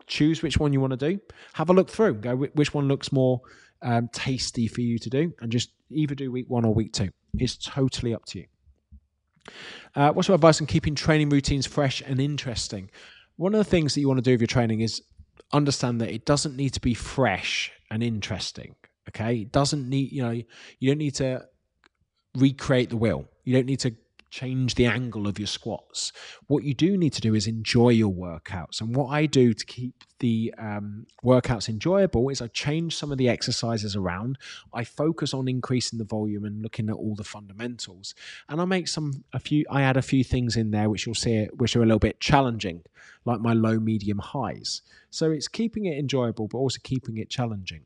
Choose which one you want to do. Have a look through. Go which one looks more um, tasty for you to do, and just either do week one or week two. It's totally up to you. Uh, what's your advice on keeping training routines fresh and interesting? One of the things that you want to do with your training is understand that it doesn't need to be fresh and interesting. Okay, it doesn't need you know you don't need to recreate the wheel. You don't need to change the angle of your squats. What you do need to do is enjoy your workouts. And what I do to keep the um, workouts enjoyable is I change some of the exercises around. I focus on increasing the volume and looking at all the fundamentals. And I make some a few. I add a few things in there which you'll see which are a little bit challenging, like my low, medium, highs. So it's keeping it enjoyable, but also keeping it challenging.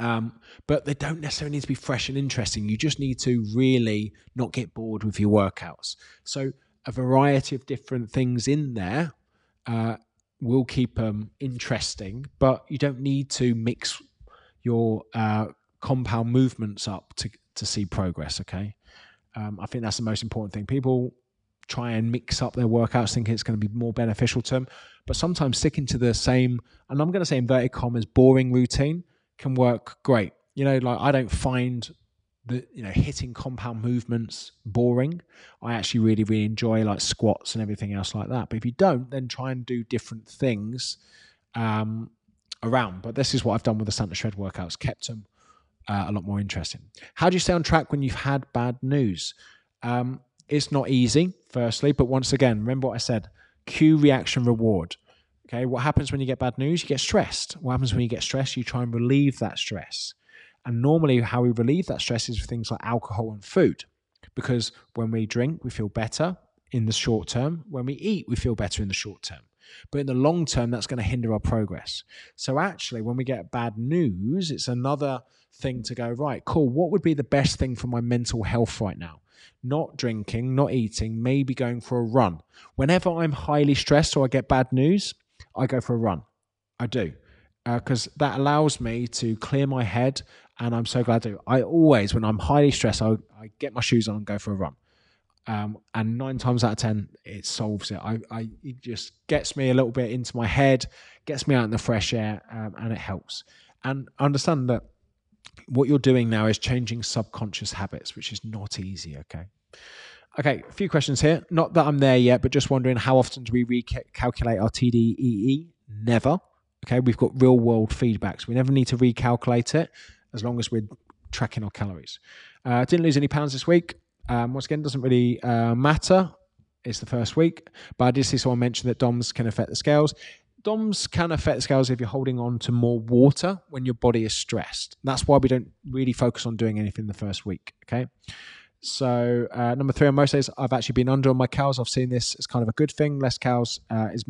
Um, but they don't necessarily need to be fresh and interesting. You just need to really not get bored with your workouts. So a variety of different things in there uh, will keep them interesting, but you don't need to mix your uh, compound movements up to to see progress. Okay, um, I think that's the most important thing. People try and mix up their workouts thinking it's going to be more beneficial to them, but sometimes sticking to the same, and I'm going to say inverted commas, boring routine can work great. You know, like I don't find the you know hitting compound movements boring. I actually really really enjoy like squats and everything else like that. But if you don't, then try and do different things um, around. But this is what I've done with the Santa Shred workouts, kept them uh, a lot more interesting. How do you stay on track when you've had bad news? Um, it's not easy, firstly, but once again, remember what I said: cue, reaction, reward. Okay, what happens when you get bad news? You get stressed. What happens when you get stressed? You try and relieve that stress. And normally, how we relieve that stress is with things like alcohol and food. Because when we drink, we feel better in the short term. When we eat, we feel better in the short term. But in the long term, that's going to hinder our progress. So, actually, when we get bad news, it's another thing to go, right, cool. What would be the best thing for my mental health right now? Not drinking, not eating, maybe going for a run. Whenever I'm highly stressed or I get bad news, I go for a run. I do because uh, that allows me to clear my head, and I'm so glad to. I always, when I'm highly stressed, I, I get my shoes on and go for a run. Um, and nine times out of ten, it solves it. I, I, it just gets me a little bit into my head, gets me out in the fresh air, um, and it helps. And understand that what you're doing now is changing subconscious habits, which is not easy. Okay. Okay, a few questions here. Not that I'm there yet, but just wondering how often do we recalculate our TDEE? Never. Okay, we've got real world feedback, so we never need to recalculate it as long as we're tracking our calories. Uh, didn't lose any pounds this week. Um, once again, doesn't really uh, matter. It's the first week, but I did see someone mention that DOMS can affect the scales. DOMS can affect the scales if you're holding on to more water when your body is stressed. That's why we don't really focus on doing anything the first week. Okay. So uh, number three on most days, I've actually been under on my cows. I've seen this as kind of a good thing. Less cows uh, is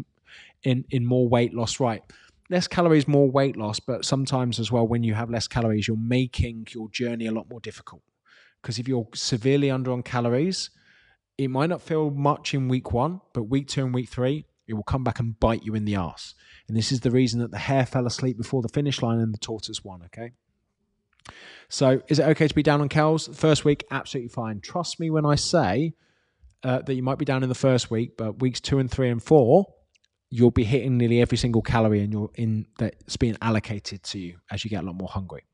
in in more weight loss. Right, less calories, more weight loss. But sometimes as well, when you have less calories, you're making your journey a lot more difficult. Because if you're severely under on calories, it might not feel much in week one, but week two and week three, it will come back and bite you in the ass. And this is the reason that the hare fell asleep before the finish line and the tortoise won. Okay. So, is it okay to be down on cows? First week, absolutely fine. Trust me when I say uh, that you might be down in the first week, but weeks two and three and four, you'll be hitting nearly every single calorie and you're in that's being allocated to you as you get a lot more hungry.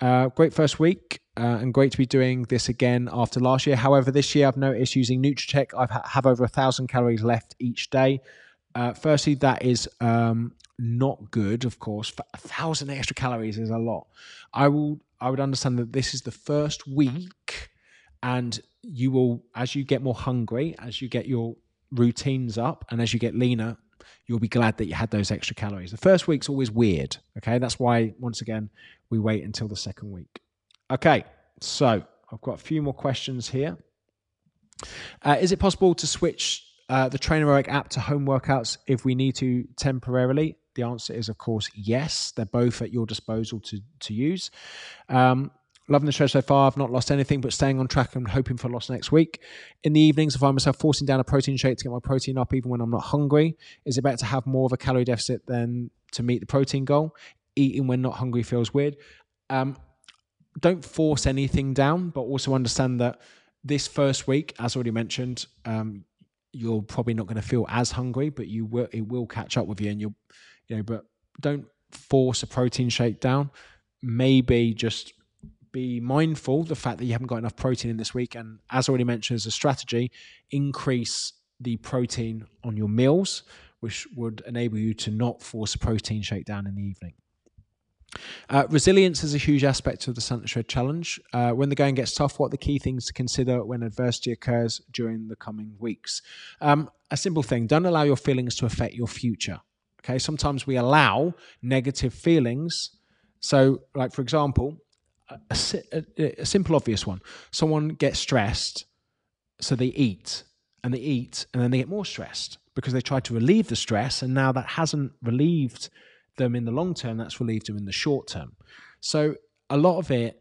Uh, great first week, uh, and great to be doing this again after last year. However, this year I've noticed using Nutracheck, I ha- have over a thousand calories left each day. Uh, firstly, that is um, not good, of course. A thousand extra calories is a lot. I will I would understand that this is the first week, and you will, as you get more hungry, as you get your routines up, and as you get leaner, you'll be glad that you had those extra calories. The first week's always weird. Okay, that's why once again we wait until the second week. Okay, so I've got a few more questions here. Uh, is it possible to switch uh, the Trainerize app to home workouts if we need to temporarily? The answer is, of course, yes. They're both at your disposal to to use. Um, loving the show so far. I've not lost anything, but staying on track and hoping for loss next week. In the evenings, I find myself forcing down a protein shake to get my protein up, even when I'm not hungry. Is it better to have more of a calorie deficit than to meet the protein goal? Eating when not hungry feels weird. Um, don't force anything down, but also understand that this first week, as already mentioned, um, you're probably not going to feel as hungry, but you will it will catch up with you, and you'll you know, but don't force a protein shake down. Maybe just be mindful the fact that you haven't got enough protein in this week, and as already mentioned as a strategy, increase the protein on your meals, which would enable you to not force a protein shake down in the evening. Uh, resilience is a huge aspect of the Santa Shred Challenge. Uh, when the going gets tough, what are the key things to consider when adversity occurs during the coming weeks? Um, a simple thing don't allow your feelings to affect your future. Okay, sometimes we allow negative feelings. So, like for example, a, a, a simple, obvious one someone gets stressed, so they eat and they eat and then they get more stressed because they try to relieve the stress, and now that hasn't relieved them in the long term, that's relieved them in the short term. So, a lot of it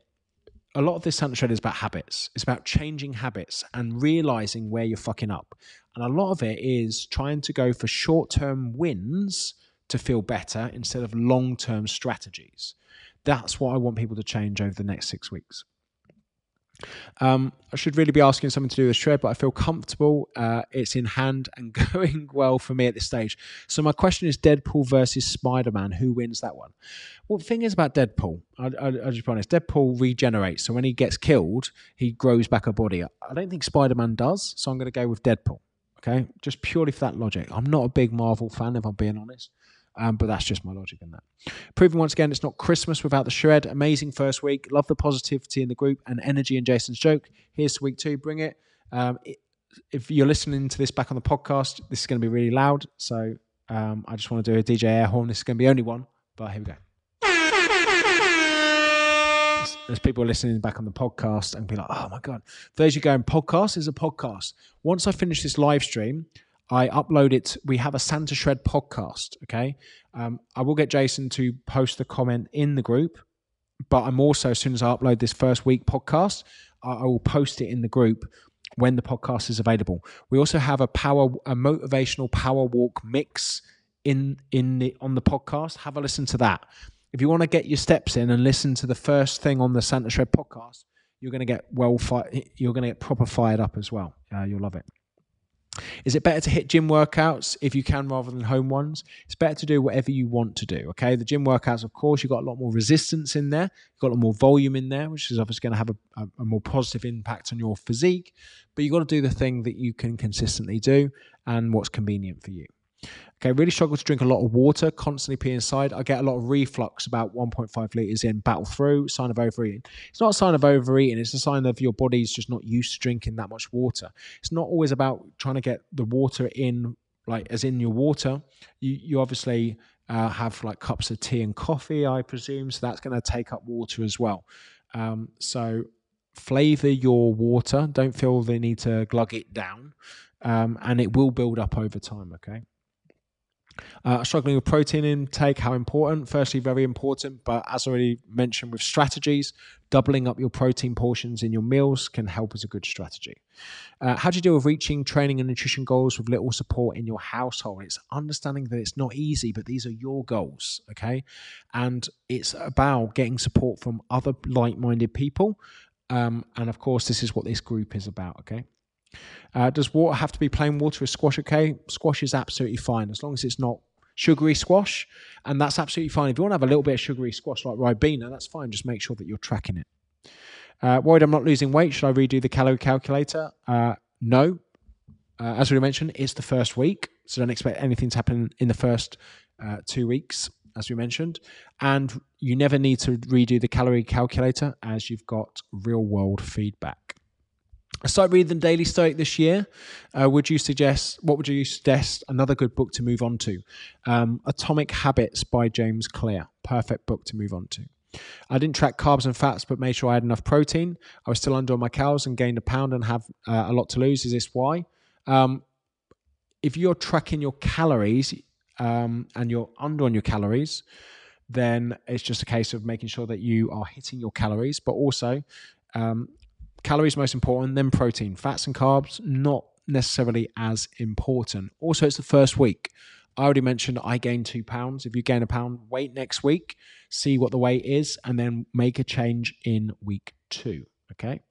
a lot of this Santa Shred is about habits. It's about changing habits and realizing where you're fucking up. And a lot of it is trying to go for short term wins to feel better instead of long term strategies. That's what I want people to change over the next six weeks. Um, I should really be asking something to do with shred, but I feel comfortable. Uh, it's in hand and going well for me at this stage. So my question is: Deadpool versus Spider Man. Who wins that one? Well, the thing is about Deadpool. I, I, I'll just be honest. Deadpool regenerates, so when he gets killed, he grows back a body. I don't think Spider Man does, so I'm going to go with Deadpool. Okay, just purely for that logic. I'm not a big Marvel fan, if I'm being honest. Um, but that's just my logic in that. Proving once again, it's not Christmas without the shred. Amazing first week. Love the positivity in the group and energy in Jason's joke. Here's to week two. Bring it. Um, if you're listening to this back on the podcast, this is going to be really loud. So um, I just want to do a DJ air horn. This is going to be only one, but here we go. There's people listening back on the podcast and be like, oh my God. For those you going, podcast is a podcast. Once I finish this live stream, I upload it. We have a Santa Shred podcast. Okay. Um, I will get Jason to post the comment in the group, but I'm also, as soon as I upload this first week podcast, I, I will post it in the group when the podcast is available. We also have a power, a motivational power walk mix in in the on the podcast. Have a listen to that. If you want to get your steps in and listen to the first thing on the Santa Shred podcast, you're going to get well. Fi- you're going to get proper fired up as well. Uh, you'll love it. Is it better to hit gym workouts if you can rather than home ones? It's better to do whatever you want to do. Okay, the gym workouts, of course, you've got a lot more resistance in there, you've got a lot more volume in there, which is obviously going to have a, a, a more positive impact on your physique. But you've got to do the thing that you can consistently do and what's convenient for you. Okay, really struggle to drink a lot of water, constantly pee inside. I get a lot of reflux about 1.5 liters in, battle through, sign of overeating. It's not a sign of overeating, it's a sign of your body's just not used to drinking that much water. It's not always about trying to get the water in, like as in your water. You, you obviously uh, have like cups of tea and coffee, I presume, so that's going to take up water as well. Um, so flavor your water. Don't feel the need to glug it down, um, and it will build up over time. Okay. Uh, struggling with protein intake, how important? Firstly, very important, but as already mentioned with strategies, doubling up your protein portions in your meals can help as a good strategy. Uh, how do you deal with reaching training and nutrition goals with little support in your household? It's understanding that it's not easy, but these are your goals, okay? And it's about getting support from other like minded people. Um, and of course, this is what this group is about, okay? Uh, does water have to be plain water? Is squash okay? Squash is absolutely fine as long as it's not sugary squash, and that's absolutely fine. If you want to have a little bit of sugary squash like Ribena, that's fine. Just make sure that you're tracking it. Uh, worried I'm not losing weight? Should I redo the calorie calculator? Uh, no. Uh, as we mentioned, it's the first week, so don't expect anything to happen in the first uh, two weeks, as we mentioned. And you never need to redo the calorie calculator as you've got real world feedback. I started reading the Daily Stoic this year. Uh, would you suggest what would you suggest another good book to move on to? Um, Atomic Habits by James Clear. Perfect book to move on to. I didn't track carbs and fats, but made sure I had enough protein. I was still under on my calories and gained a pound and have uh, a lot to lose. Is this why? Um, if you're tracking your calories um, and you're under on your calories, then it's just a case of making sure that you are hitting your calories, but also um, calories most important, then protein. Fats and carbs, not necessarily as important. Also, it's the first week. I already mentioned I gained two pounds. If you gain a pound, wait next week, see what the weight is, and then make a change in week two. Okay.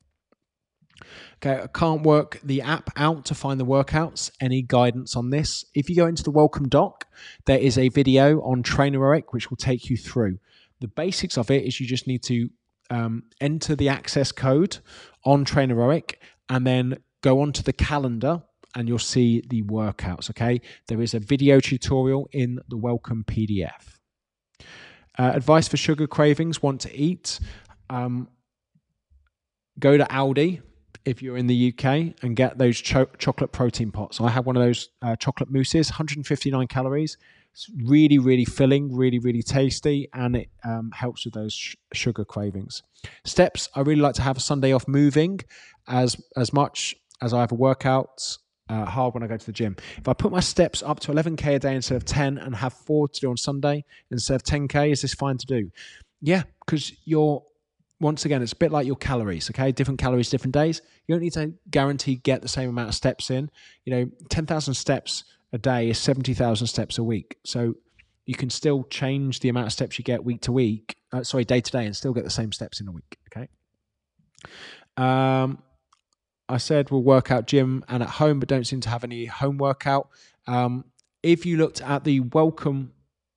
Okay, I can't work the app out to find the workouts. Any guidance on this? If you go into the welcome doc, there is a video on Trainerize which will take you through. The basics of it is you just need to um, enter the access code on Trainerize and then go onto the calendar and you'll see the workouts. Okay, there is a video tutorial in the welcome PDF. Uh, advice for sugar cravings: want to eat? Um, go to Aldi if you're in the UK and get those cho- chocolate protein pots. I have one of those uh, chocolate mousses, 159 calories. It's really, really filling, really, really tasty, and it um, helps with those sh- sugar cravings. Steps: I really like to have a Sunday off moving, as as much as I have a workout uh, hard when I go to the gym. If I put my steps up to 11k a day instead of 10, and have four to do on Sunday instead of 10k, is this fine to do? Yeah, because you're once again, it's a bit like your calories, okay? Different calories, different days. You don't need to guarantee get the same amount of steps in. You know, 10,000 steps a day is 70,000 steps a week. So you can still change the amount of steps you get week to week, uh, sorry, day to day, and still get the same steps in a week. Okay. Um, I said we'll work out gym and at home, but don't seem to have any home workout. Um, if you looked at the welcome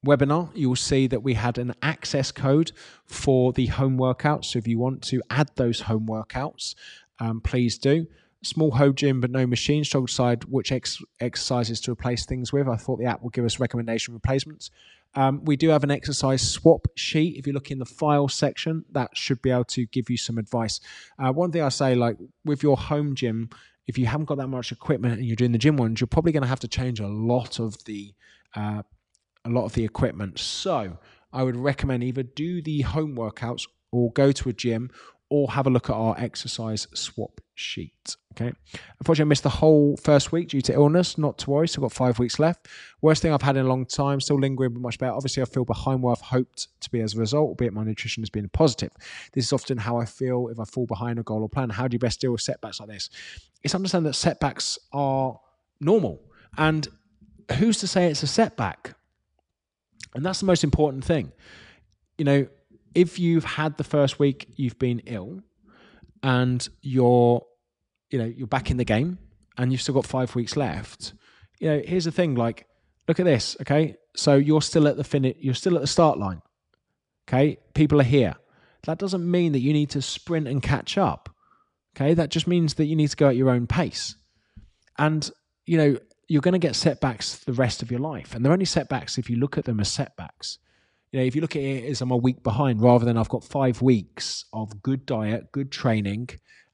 webinar, you will see that we had an access code for the home workouts. So if you want to add those home workouts, um, please do small home gym but no machine. Struggle to decide which ex- exercises to replace things with. I thought the app will give us recommendation replacements. Um, we do have an exercise swap sheet. If you look in the file section, that should be able to give you some advice. Uh, one thing I say, like with your home gym, if you haven't got that much equipment and you're doing the gym ones, you're probably going to have to change a lot of the uh, a lot of the equipment. So I would recommend either do the home workouts or go to a gym or have a look at our exercise swap sheet. Okay. Unfortunately, I missed the whole first week due to illness. Not to worry, still got five weeks left. Worst thing I've had in a long time, still lingering, but much better. Obviously, I feel behind where I've hoped to be as a result, albeit my nutrition has been positive. This is often how I feel if I fall behind a goal or plan. How do you best deal with setbacks like this? It's understand that setbacks are normal. And who's to say it's a setback? And that's the most important thing. You know, if you've had the first week you've been ill and you're you know you're back in the game and you've still got five weeks left you know here's the thing like look at this okay? So you're still at the finish you're still at the start line okay? People are here. That doesn't mean that you need to sprint and catch up okay? That just means that you need to go at your own pace. And you know you're going to get setbacks the rest of your life. And they're only setbacks if you look at them as setbacks. You know, if you look at it as I'm a week behind rather than I've got five weeks of good diet, good training,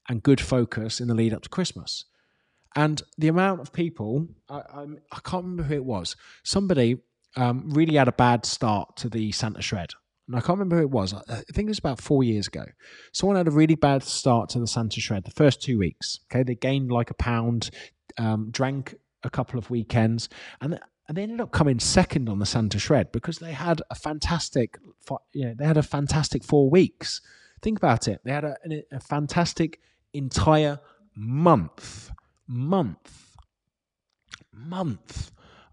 and good focus in the lead up to Christmas. And the amount of people, I, I, I can't remember who it was, somebody um, really had a bad start to the Santa Shred. And I can't remember who it was. I think it was about four years ago. Someone had a really bad start to the Santa Shred the first two weeks. Okay, they gained like a pound, um, drank a couple of weekends, and and they ended up coming second on the Santa Shred because they had a fantastic, you know, they had a fantastic four weeks. Think about it. They had a, a fantastic entire month, month, month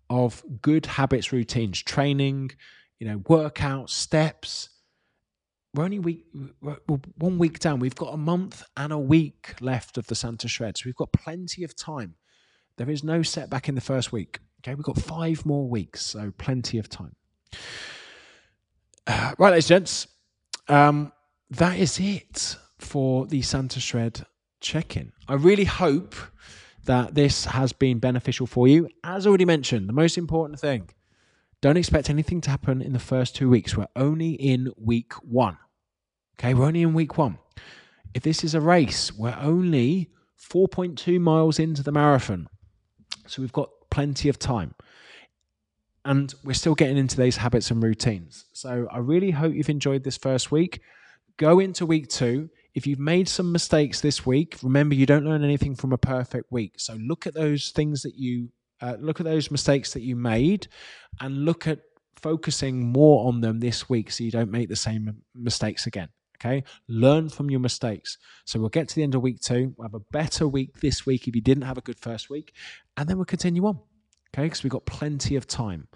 of good habits, routines, training, you know, workouts, steps. We're only week, we're one week down. We've got a month and a week left of the Santa Shred. So we've got plenty of time. There is no setback in the first week. Okay, we've got five more weeks, so plenty of time. Uh, right, ladies and gents, um, that is it for the Santa Shred check in. I really hope that this has been beneficial for you. As already mentioned, the most important thing don't expect anything to happen in the first two weeks. We're only in week one. Okay, we're only in week one. If this is a race, we're only 4.2 miles into the marathon. So we've got plenty of time. And we're still getting into these habits and routines. So I really hope you've enjoyed this first week. Go into week two. If you've made some mistakes this week, remember you don't learn anything from a perfect week. So look at those things that you uh, look at those mistakes that you made and look at focusing more on them this week so you don't make the same mistakes again. Okay. Learn from your mistakes. So we'll get to the end of week two. We'll have a better week this week if you didn't have a good first week. And then we'll continue on. Okay. Because we've got plenty of time.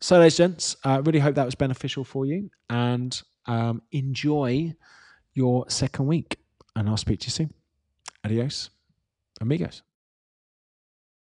So, ladies gents, I uh, really hope that was beneficial for you and um, enjoy your second week. And I'll speak to you soon. Adios, amigos.